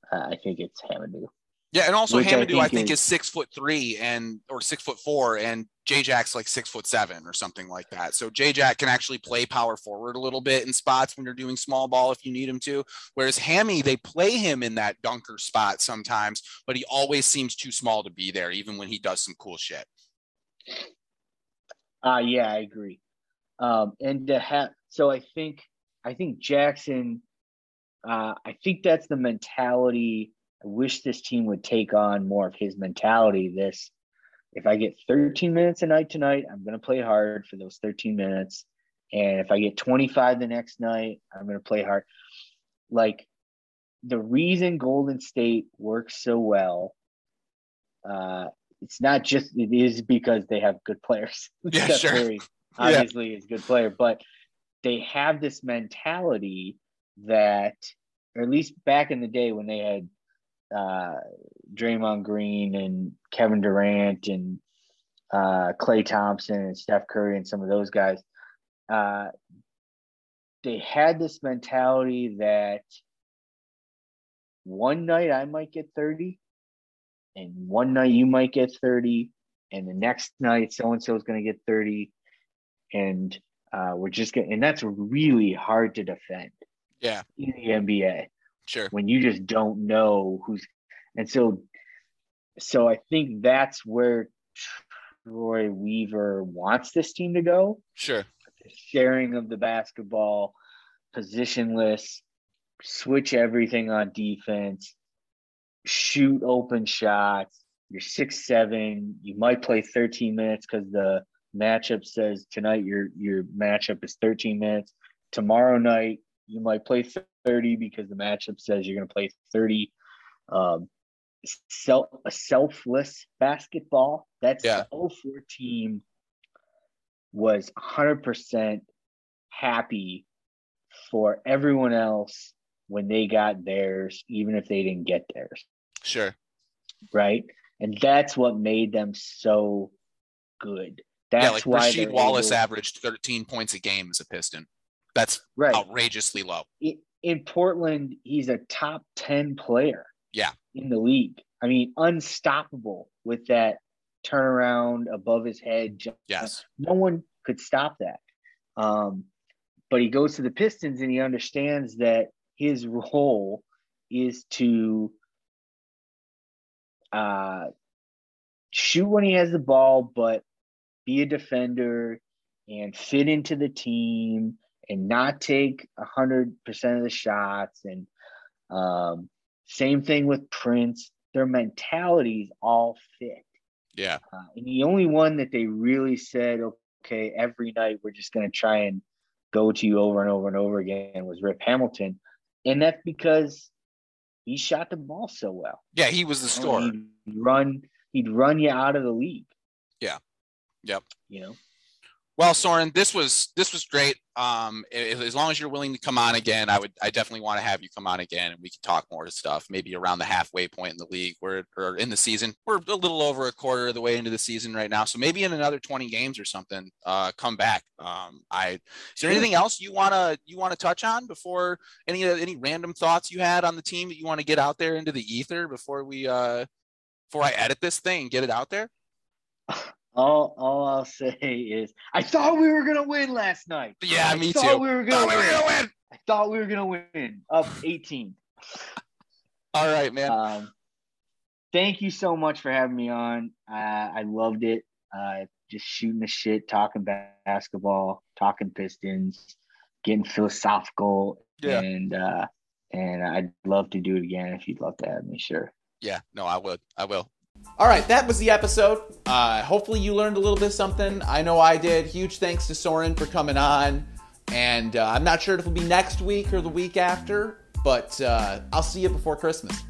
uh, I think it's Hamidou. Yeah, and also Which Hamidou, I think, I think is, is, six foot three and or six foot four, and J Jack's like six foot seven or something like that. So J Jack can actually play power forward a little bit in spots when you're doing small ball if you need him to. Whereas Hammy, they play him in that dunker spot sometimes, but he always seems too small to be there, even when he does some cool shit. Uh yeah, I agree. Um, and to have so I think I think Jackson, uh, I think that's the mentality I wish this team would take on more of his mentality. This, if I get 13 minutes a night tonight, I'm going to play hard for those 13 minutes. And if I get 25 the next night, I'm going to play hard. Like the reason Golden State works so well, uh, it's not just, it is because they have good players. Yeah, Steph sure. Curry obviously yeah. is a good player, but they have this mentality that, or at least back in the day when they had uh, Draymond Green and Kevin Durant and uh, Klay Thompson and Steph Curry and some of those guys, uh, they had this mentality that one night I might get 30, and one night you might get 30, and the next night so and so is going to get 30, and uh, we're just getting, and that's really hard to defend. Yeah. In the NBA. Sure. When you just don't know who's and so so I think that's where Troy Weaver wants this team to go. Sure. The sharing of the basketball, positionless, switch everything on defense, shoot open shots. You're six seven. You might play 13 minutes because the matchup says tonight your your matchup is 13 minutes. Tomorrow night you might play 30 because the matchup says you're going to play 30. Um, self a selfless basketball. That's yeah. the 04 team was 100% happy for everyone else when they got theirs, even if they didn't get theirs. Sure. Right. And that's what made them so good. That's yeah, like why Rasheed Wallace able... averaged 13 points a game as a Piston. That's right. outrageously low. In Portland, he's a top 10 player. Yeah. In the league. I mean, unstoppable with that turnaround above his head. Yes. No one could stop that. Um, but he goes to the Pistons and he understands that his role is to uh, shoot when he has the ball, but be a defender and fit into the team and not take a hundred percent of the shots. And um, same thing with Prince. Their mentalities all fit. Yeah. Uh, and the only one that they really said, okay, every night we're just going to try and go to you over and over and over again was Rip Hamilton. And that's because he shot the ball so well. Yeah, he was the scorer. he'd run, he'd run you out of the league. Yeah. Yep. You know. Well, Soren, this was this was great. Um, if, as long as you're willing to come on again, I would I definitely want to have you come on again, and we can talk more stuff. Maybe around the halfway point in the league, where or in the season, we're a little over a quarter of the way into the season right now. So maybe in another 20 games or something, uh, come back. Um, I is there anything else you wanna you wanna touch on before any any random thoughts you had on the team that you want to get out there into the ether before we uh before I edit this thing get it out there? All all I'll say is I thought we were gonna win last night. Yeah, I me thought too. We were gonna, win. We were gonna win. I thought we were gonna win. Up 18. All right, man. Um, thank you so much for having me on. Uh, I loved it. Uh, just shooting the shit, talking basketball, talking Pistons, getting philosophical, yeah. and uh, and I'd love to do it again if you'd love to have me. Sure. Yeah, no, I would. I will. All right, that was the episode. Uh, hopefully, you learned a little bit something. I know I did. Huge thanks to Soren for coming on. And uh, I'm not sure if it'll be next week or the week after, but uh, I'll see you before Christmas.